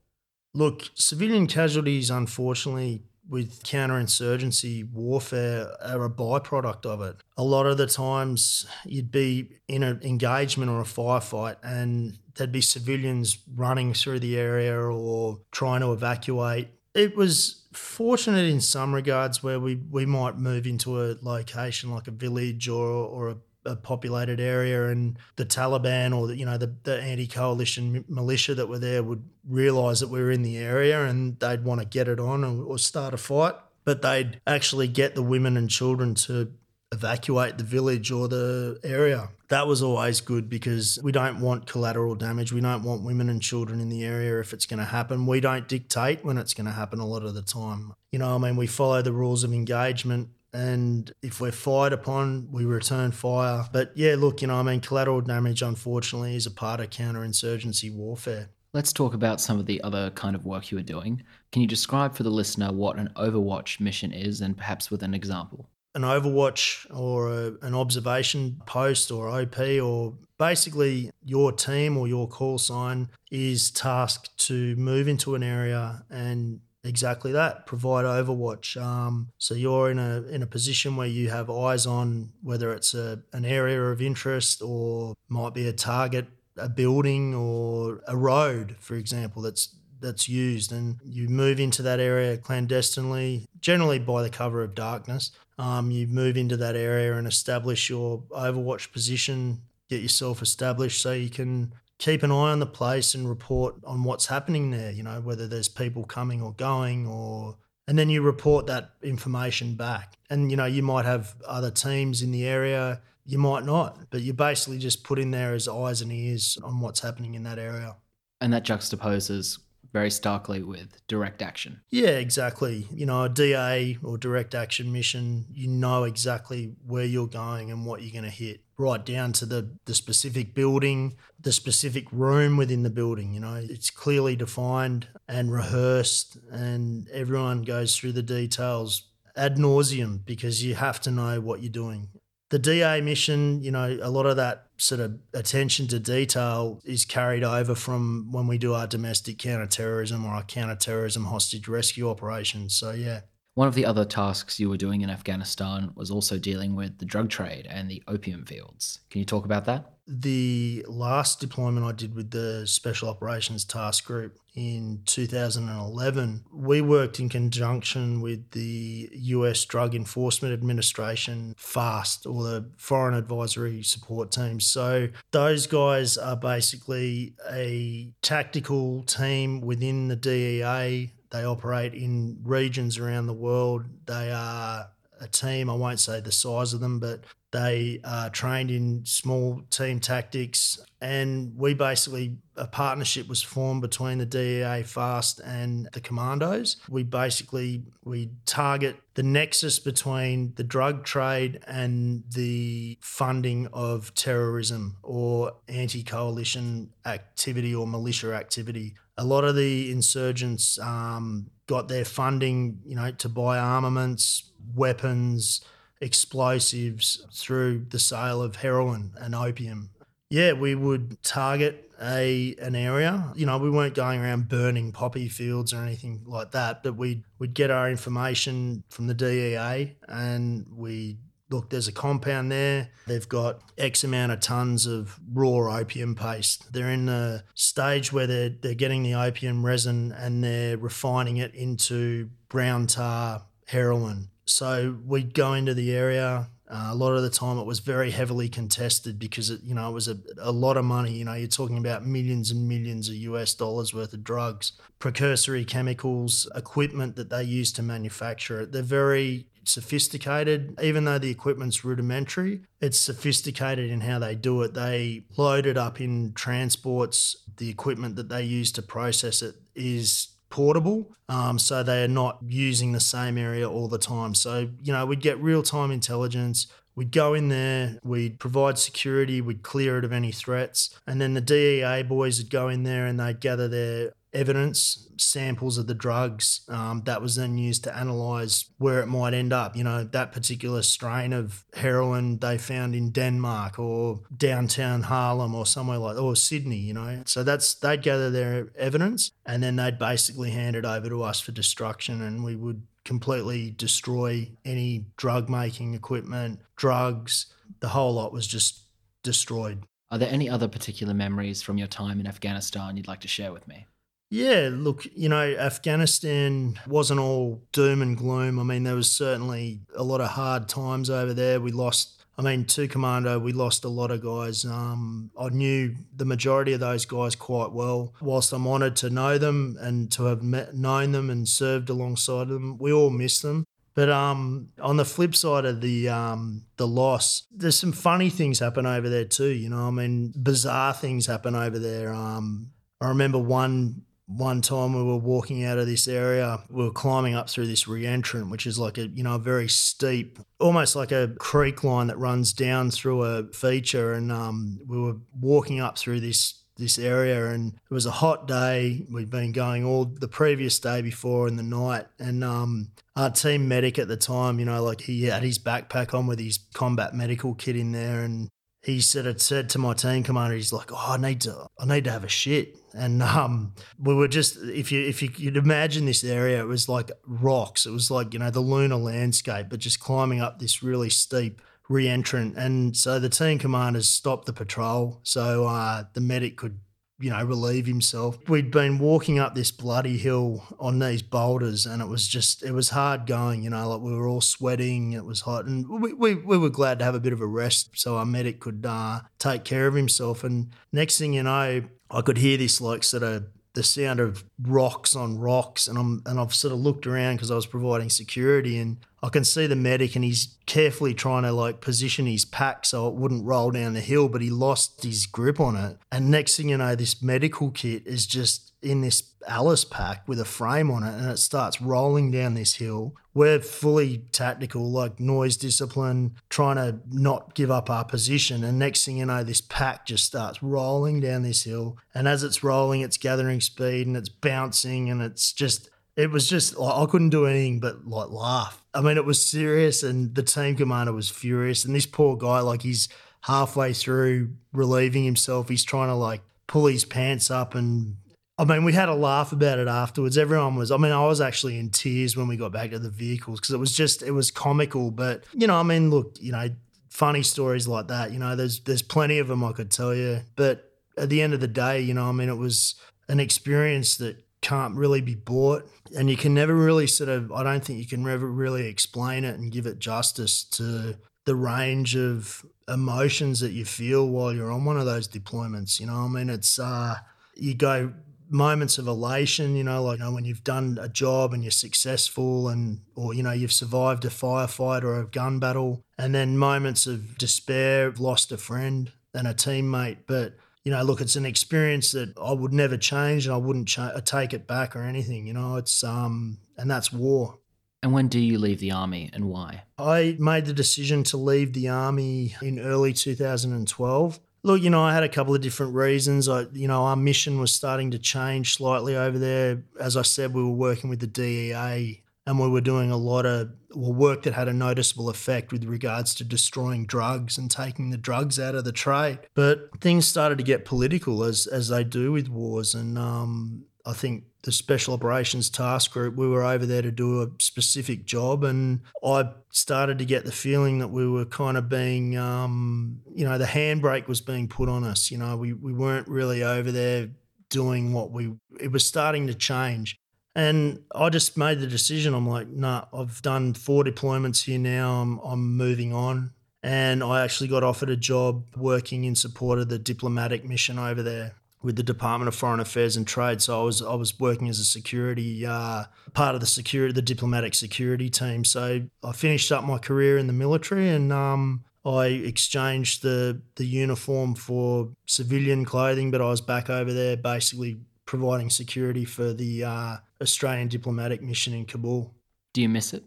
Look, civilian casualties, unfortunately, with counterinsurgency warfare are a byproduct of it. A lot of the times you'd be in an engagement or a firefight and there'd be civilians running through the area or trying to evacuate. It was fortunate in some regards where we, we might move into a location like a village or, or a a populated area and the Taliban or the, you know the, the anti-coalition militia that were there would realize that we were in the area and they'd want to get it on or, or start a fight but they'd actually get the women and children to evacuate the village or the area. That was always good because we don't want collateral damage. We don't want women and children in the area if it's going to happen. We don't dictate when it's going to happen a lot of the time. You know, I mean, we follow the rules of engagement and if we're fired upon, we return fire. But yeah, look, you know, I mean, collateral damage, unfortunately, is a part of counterinsurgency warfare. Let's talk about some of the other kind of work you are doing. Can you describe for the listener what an Overwatch mission is and perhaps with an example? An Overwatch or a, an observation post or OP or basically your team or your call sign is tasked to move into an area and exactly that. Provide overwatch. Um, so you're in a in a position where you have eyes on whether it's a, an area of interest or might be a target a building or a road for example that's that's used. And you move into that area clandestinely generally by the cover of darkness. Um, you move into that area and establish your overwatch position get yourself established so you can keep an eye on the place and report on what's happening there, you know, whether there's people coming or going or and then you report that information back. And you know, you might have other teams in the area, you might not, but you're basically just put in there as eyes and ears on what's happening in that area. And that juxtaposes very starkly with direct action. Yeah, exactly. You know, a DA or direct action mission, you know exactly where you're going and what you're going to hit, right down to the, the specific building, the specific room within the building. You know, it's clearly defined and rehearsed, and everyone goes through the details ad nauseum because you have to know what you're doing the DA mission, you know, a lot of that sort of attention to detail is carried over from when we do our domestic counterterrorism or our counterterrorism hostage rescue operations. So, yeah. One of the other tasks you were doing in Afghanistan was also dealing with the drug trade and the opium fields. Can you talk about that? The last deployment I did with the Special Operations Task Group in 2011, we worked in conjunction with the US Drug Enforcement Administration, FAST, or the Foreign Advisory Support Team. So those guys are basically a tactical team within the DEA. They operate in regions around the world. They are a team. I won't say the size of them, but they are trained in small team tactics. And we basically, a partnership was formed between the DEA FAST and the commandos. We basically, we target the nexus between the drug trade and the funding of terrorism or anti-coalition activity or militia activity. A lot of the insurgents um, got their funding, you know, to buy armaments, weapons, explosives through the sale of heroin and opium. Yeah, we would target a an area. You know, we weren't going around burning poppy fields or anything like that, but we'd we'd get our information from the DEA and we look, there's a compound there. They've got X amount of tons of raw opium paste. They're in the stage where they're, they're getting the opium resin and they're refining it into brown tar heroin. So we'd go into the area. Uh, a lot of the time, it was very heavily contested because it, you know, it was a, a lot of money. You know, you're talking about millions and millions of US dollars worth of drugs, precursory chemicals, equipment that they use to manufacture it. They're very sophisticated. Even though the equipment's rudimentary, it's sophisticated in how they do it. They load it up in transports. The equipment that they use to process it is portable. Um, so they are not using the same area all the time. So, you know, we'd get real time intelligence. We'd go in there, we'd provide security, we'd clear it of any threats. And then the DEA boys would go in there and they'd gather their evidence, samples of the drugs um, that was then used to analyze where it might end up. You know, that particular strain of heroin they found in Denmark or downtown Harlem or somewhere like or Sydney, you know. So that's they'd gather their evidence and then they'd basically hand it over to us for destruction and we would completely destroy any drug making equipment, drugs, the whole lot was just destroyed. Are there any other particular memories from your time in Afghanistan you'd like to share with me? Yeah, look, you know, Afghanistan wasn't all doom and gloom. I mean, there was certainly a lot of hard times over there. We lost, I mean, two commando, we lost a lot of guys. Um, I knew the majority of those guys quite well. Whilst I'm honoured to know them and to have met, known them and served alongside them, we all miss them. But um, on the flip side of the um, the loss, there's some funny things happen over there too. You know, I mean, bizarre things happen over there. Um, I remember one one time we were walking out of this area, we were climbing up through this reentrant, which is like a you know a very steep, almost like a creek line that runs down through a feature, and um, we were walking up through this this area, and it was a hot day. We'd been going all the previous day before in the night, and um, our team medic at the time, you know, like he had his backpack on with his combat medical kit in there, and he said it said to my team commander, he's like, "Oh, I need to, I need to have a shit." And um, we were just, if you if you could imagine this area, it was like rocks. It was like you know the lunar landscape, but just climbing up this really steep re-entrant. And so the team commanders stopped the patrol, so uh, the medic could you know, relieve himself. We'd been walking up this bloody hill on these boulders and it was just, it was hard going, you know, like we were all sweating, it was hot. And we, we, we were glad to have a bit of a rest so our medic could uh, take care of himself. And next thing you know, I could hear this like sort of the sound of rocks on rocks, and I'm and I've sort of looked around because I was providing security, and I can see the medic, and he's carefully trying to like position his pack so it wouldn't roll down the hill, but he lost his grip on it, and next thing you know, this medical kit is just in this Alice pack with a frame on it and it starts rolling down this hill. We're fully tactical, like noise discipline, trying to not give up our position. And next thing you know, this pack just starts rolling down this hill. And as it's rolling, it's gathering speed and it's bouncing and it's just it was just like I couldn't do anything but like laugh. I mean, it was serious, and the team commander was furious. And this poor guy, like he's halfway through relieving himself, he's trying to like pull his pants up and I mean, we had a laugh about it afterwards. Everyone was, I mean, I was actually in tears when we got back to the vehicles because it was just, it was comical. But, you know, I mean, look, you know, funny stories like that, you know, there's, there's plenty of them I could tell you. But at the end of the day, you know, I mean, it was an experience that can't really be bought. And you can never really sort of, I don't think you can ever really explain it and give it justice to the range of emotions that you feel while you're on one of those deployments. You know, I mean, it's, uh, you go moments of elation, you know, like you know, when you've done a job and you're successful and or you know, you've survived a firefight or a gun battle, and then moments of despair, lost a friend and a teammate, but you know, look, it's an experience that I would never change and I wouldn't cha- take it back or anything, you know, it's um and that's war. And when do you leave the army and why? I made the decision to leave the army in early 2012. Look, you know, I had a couple of different reasons. I, you know, our mission was starting to change slightly over there. As I said, we were working with the DEA and we were doing a lot of work that had a noticeable effect with regards to destroying drugs and taking the drugs out of the trade. But things started to get political as as they do with wars, and um, I think the Special Operations Task Group, we were over there to do a specific job, and I started to get the feeling that we were kind of being, um, you know, the handbrake was being put on us. You know, we, we weren't really over there doing what we, it was starting to change. And I just made the decision. I'm like, nah, I've done four deployments here now. I'm, I'm moving on. And I actually got offered a job working in support of the diplomatic mission over there with the Department of Foreign Affairs and Trade. So I was I was working as a security uh, part of the security, the diplomatic security team. So I finished up my career in the military and. Um, I exchanged the the uniform for civilian clothing, but I was back over there basically providing security for the uh, Australian diplomatic mission in Kabul. Do you miss it?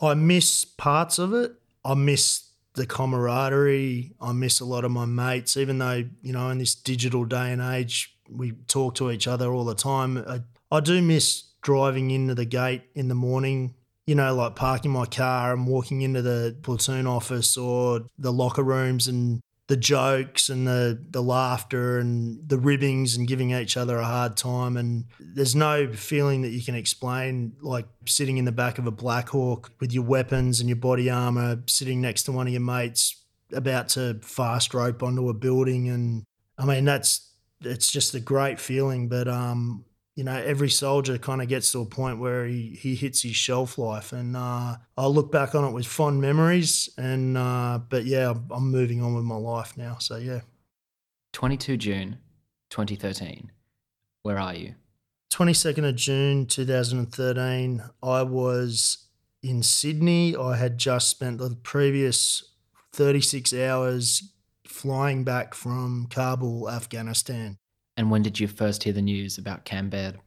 I miss parts of it. I miss the camaraderie. I miss a lot of my mates, even though, you know, in this digital day and age, we talk to each other all the time. I, I do miss driving into the gate in the morning you know, like parking my car and walking into the platoon office or the locker rooms and the jokes and the, the laughter and the ribbings and giving each other a hard time. And there's no feeling that you can explain, like sitting in the back of a Black Hawk with your weapons and your body armor, sitting next to one of your mates about to fast rope onto a building. And I mean, that's, it's just a great feeling. But um, you know, every soldier kind of gets to a point where he, he hits his shelf life. And uh, I'll look back on it with fond memories. And, uh, but yeah, I'm moving on with my life now. So yeah. 22 June 2013. Where are you? 22nd of June 2013. I was in Sydney. I had just spent the previous 36 hours flying back from Kabul, Afghanistan. And when did you first hear the news about Cam Baird?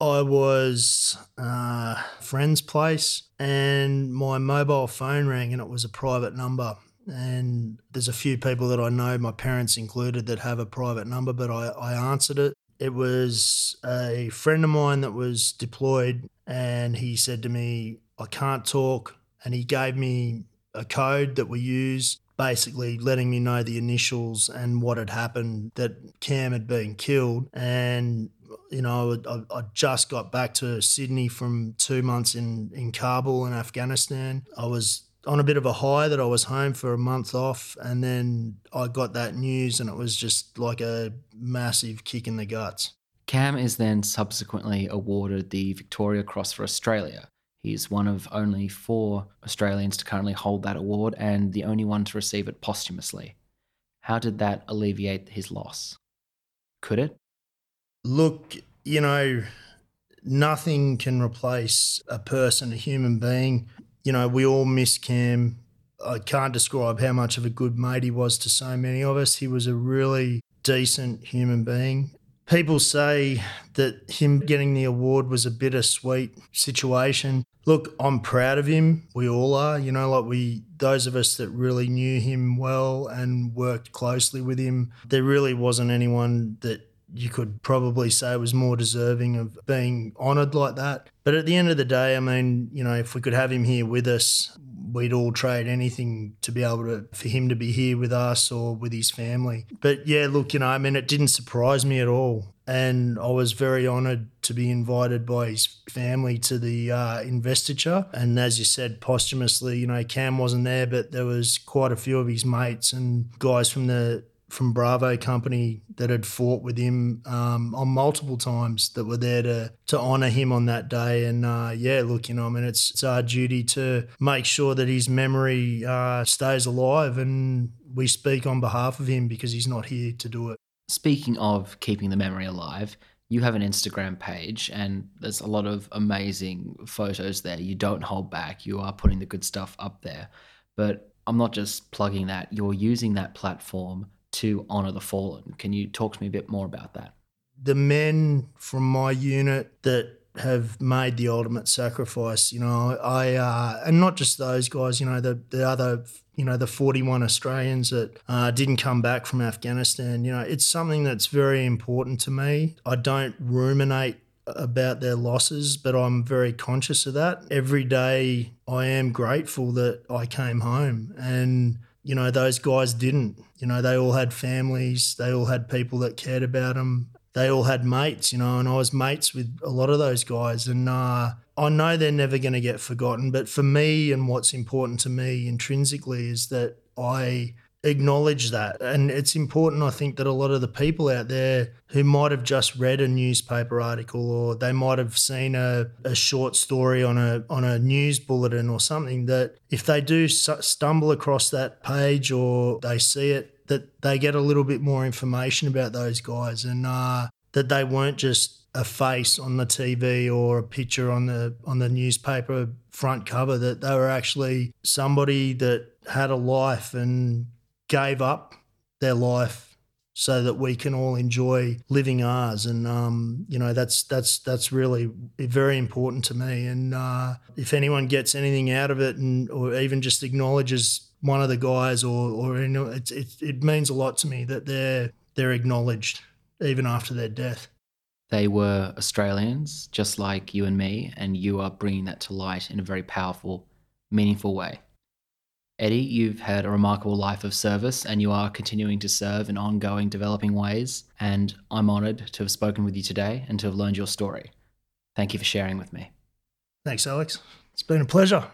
I was uh, friend's place and my mobile phone rang and it was a private number. And there's a few people that I know, my parents included, that have a private number, but I, I answered it. It was a friend of mine that was deployed and he said to me, I can't talk. And he gave me a code that we use basically letting me know the initials and what had happened that Cam had been killed. And, you know, I, I, just got back to Sydney from two months in, in Kabul in Afghanistan. I was on a bit of a high that I was home for a month off. And then I got that news and it was just like a massive kick in the guts. Cam is then subsequently awarded the Victoria Cross for Australia He's one of only four Australians to currently hold that award and the only one to receive it posthumously. How did that alleviate his loss? Could it? Look, you know, nothing can replace a person, a human being. You know, we all miss Cam. I can't describe how much of a good mate he was to so many of us. He was a really decent human being. People say that him getting the award was a bittersweet situation. Look, I'm proud of him. We all are. You know, like we, those of us that really knew him well and worked closely with him, there really wasn't anyone that you could probably say was more deserving of being honoured like that. But at the end of the day, I mean, you know, if we could have him here with us, we'd all trade anything to be able to for him to be here with us or with his family. But yeah, look, you know, I mean, it didn't surprise me at all, and I was very honoured to be invited by his family to the uh, investiture. And as you said, posthumously, you know, Cam wasn't there, but there was quite a few of his mates and guys from the from Bravo Company that had fought with him um, on multiple times that were there to to honour him on that day. And uh, yeah, look, you know, I mean, it's it's our duty to make sure that his memory uh, stays alive, and we speak on behalf of him because he's not here to do it. Speaking of keeping the memory alive. You have an Instagram page, and there's a lot of amazing photos there. You don't hold back. You are putting the good stuff up there. But I'm not just plugging that. You're using that platform to honor the fallen. Can you talk to me a bit more about that? The men from my unit that have made the ultimate sacrifice, you know, I uh, and not just those guys, you know, the the other, you know, the 41 Australians that uh, didn't come back from Afghanistan, you know, it's something that's very important to me. I don't ruminate about their losses, but I'm very conscious of that. Every day I am grateful that I came home and you know, those guys didn't. You know, they all had families, they all had people that cared about them. They all had mates, you know, and I was mates with a lot of those guys. And uh, I know they're never going to get forgotten. But for me, and what's important to me intrinsically is that I acknowledge that. And it's important, I think, that a lot of the people out there who might have just read a newspaper article or they might have seen a, a short story on a on a news bulletin or something that if they do stumble across that page or they see it that they get a little bit more information about those guys and uh, that they weren't just a face on the TV or a picture on the on the newspaper front cover that they were actually somebody that had a life and gave up their life so that we can all enjoy living ours and um, you know that's that's that's really very important to me and uh, if anyone gets anything out of it and or even just acknowledges one of the guys or or you know, it, it, it means a lot to me that they're they're acknowledged even after their death. They were Australians, just like you and me, and you are bringing that to light in a very powerful, meaningful way. Eddie, you've had a remarkable life of service and you are continuing to serve in ongoing, developing ways. And I'm honoured to have spoken with you today and to have learned your story. Thank you for sharing with me. Thanks, Alex. It's been a pleasure.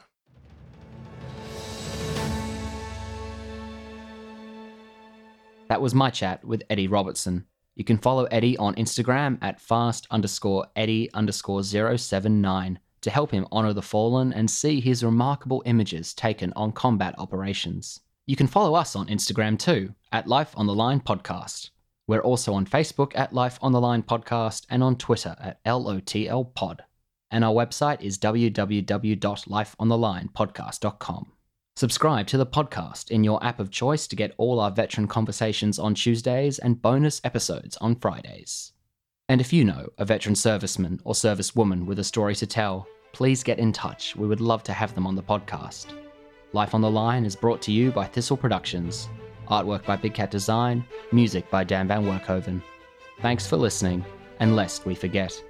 That was my chat with Eddie Robertson. You can follow Eddie on Instagram at fast underscore Eddie underscore 079 to help him honour the fallen and see his remarkable images taken on combat operations. You can follow us on Instagram too, at Life on the Line Podcast. We're also on Facebook at Life on the Line Podcast and on Twitter at LOTL Pod. And our website is www.lifeonthelinepodcast.com. Subscribe to the podcast in your app of choice to get all our veteran conversations on Tuesdays and bonus episodes on Fridays. And if you know a veteran serviceman or servicewoman with a story to tell, please get in touch. We would love to have them on the podcast. Life on the Line is brought to you by Thistle Productions. Artwork by Big Cat Design, music by Dan Van Werkhoven. Thanks for listening, and lest we forget,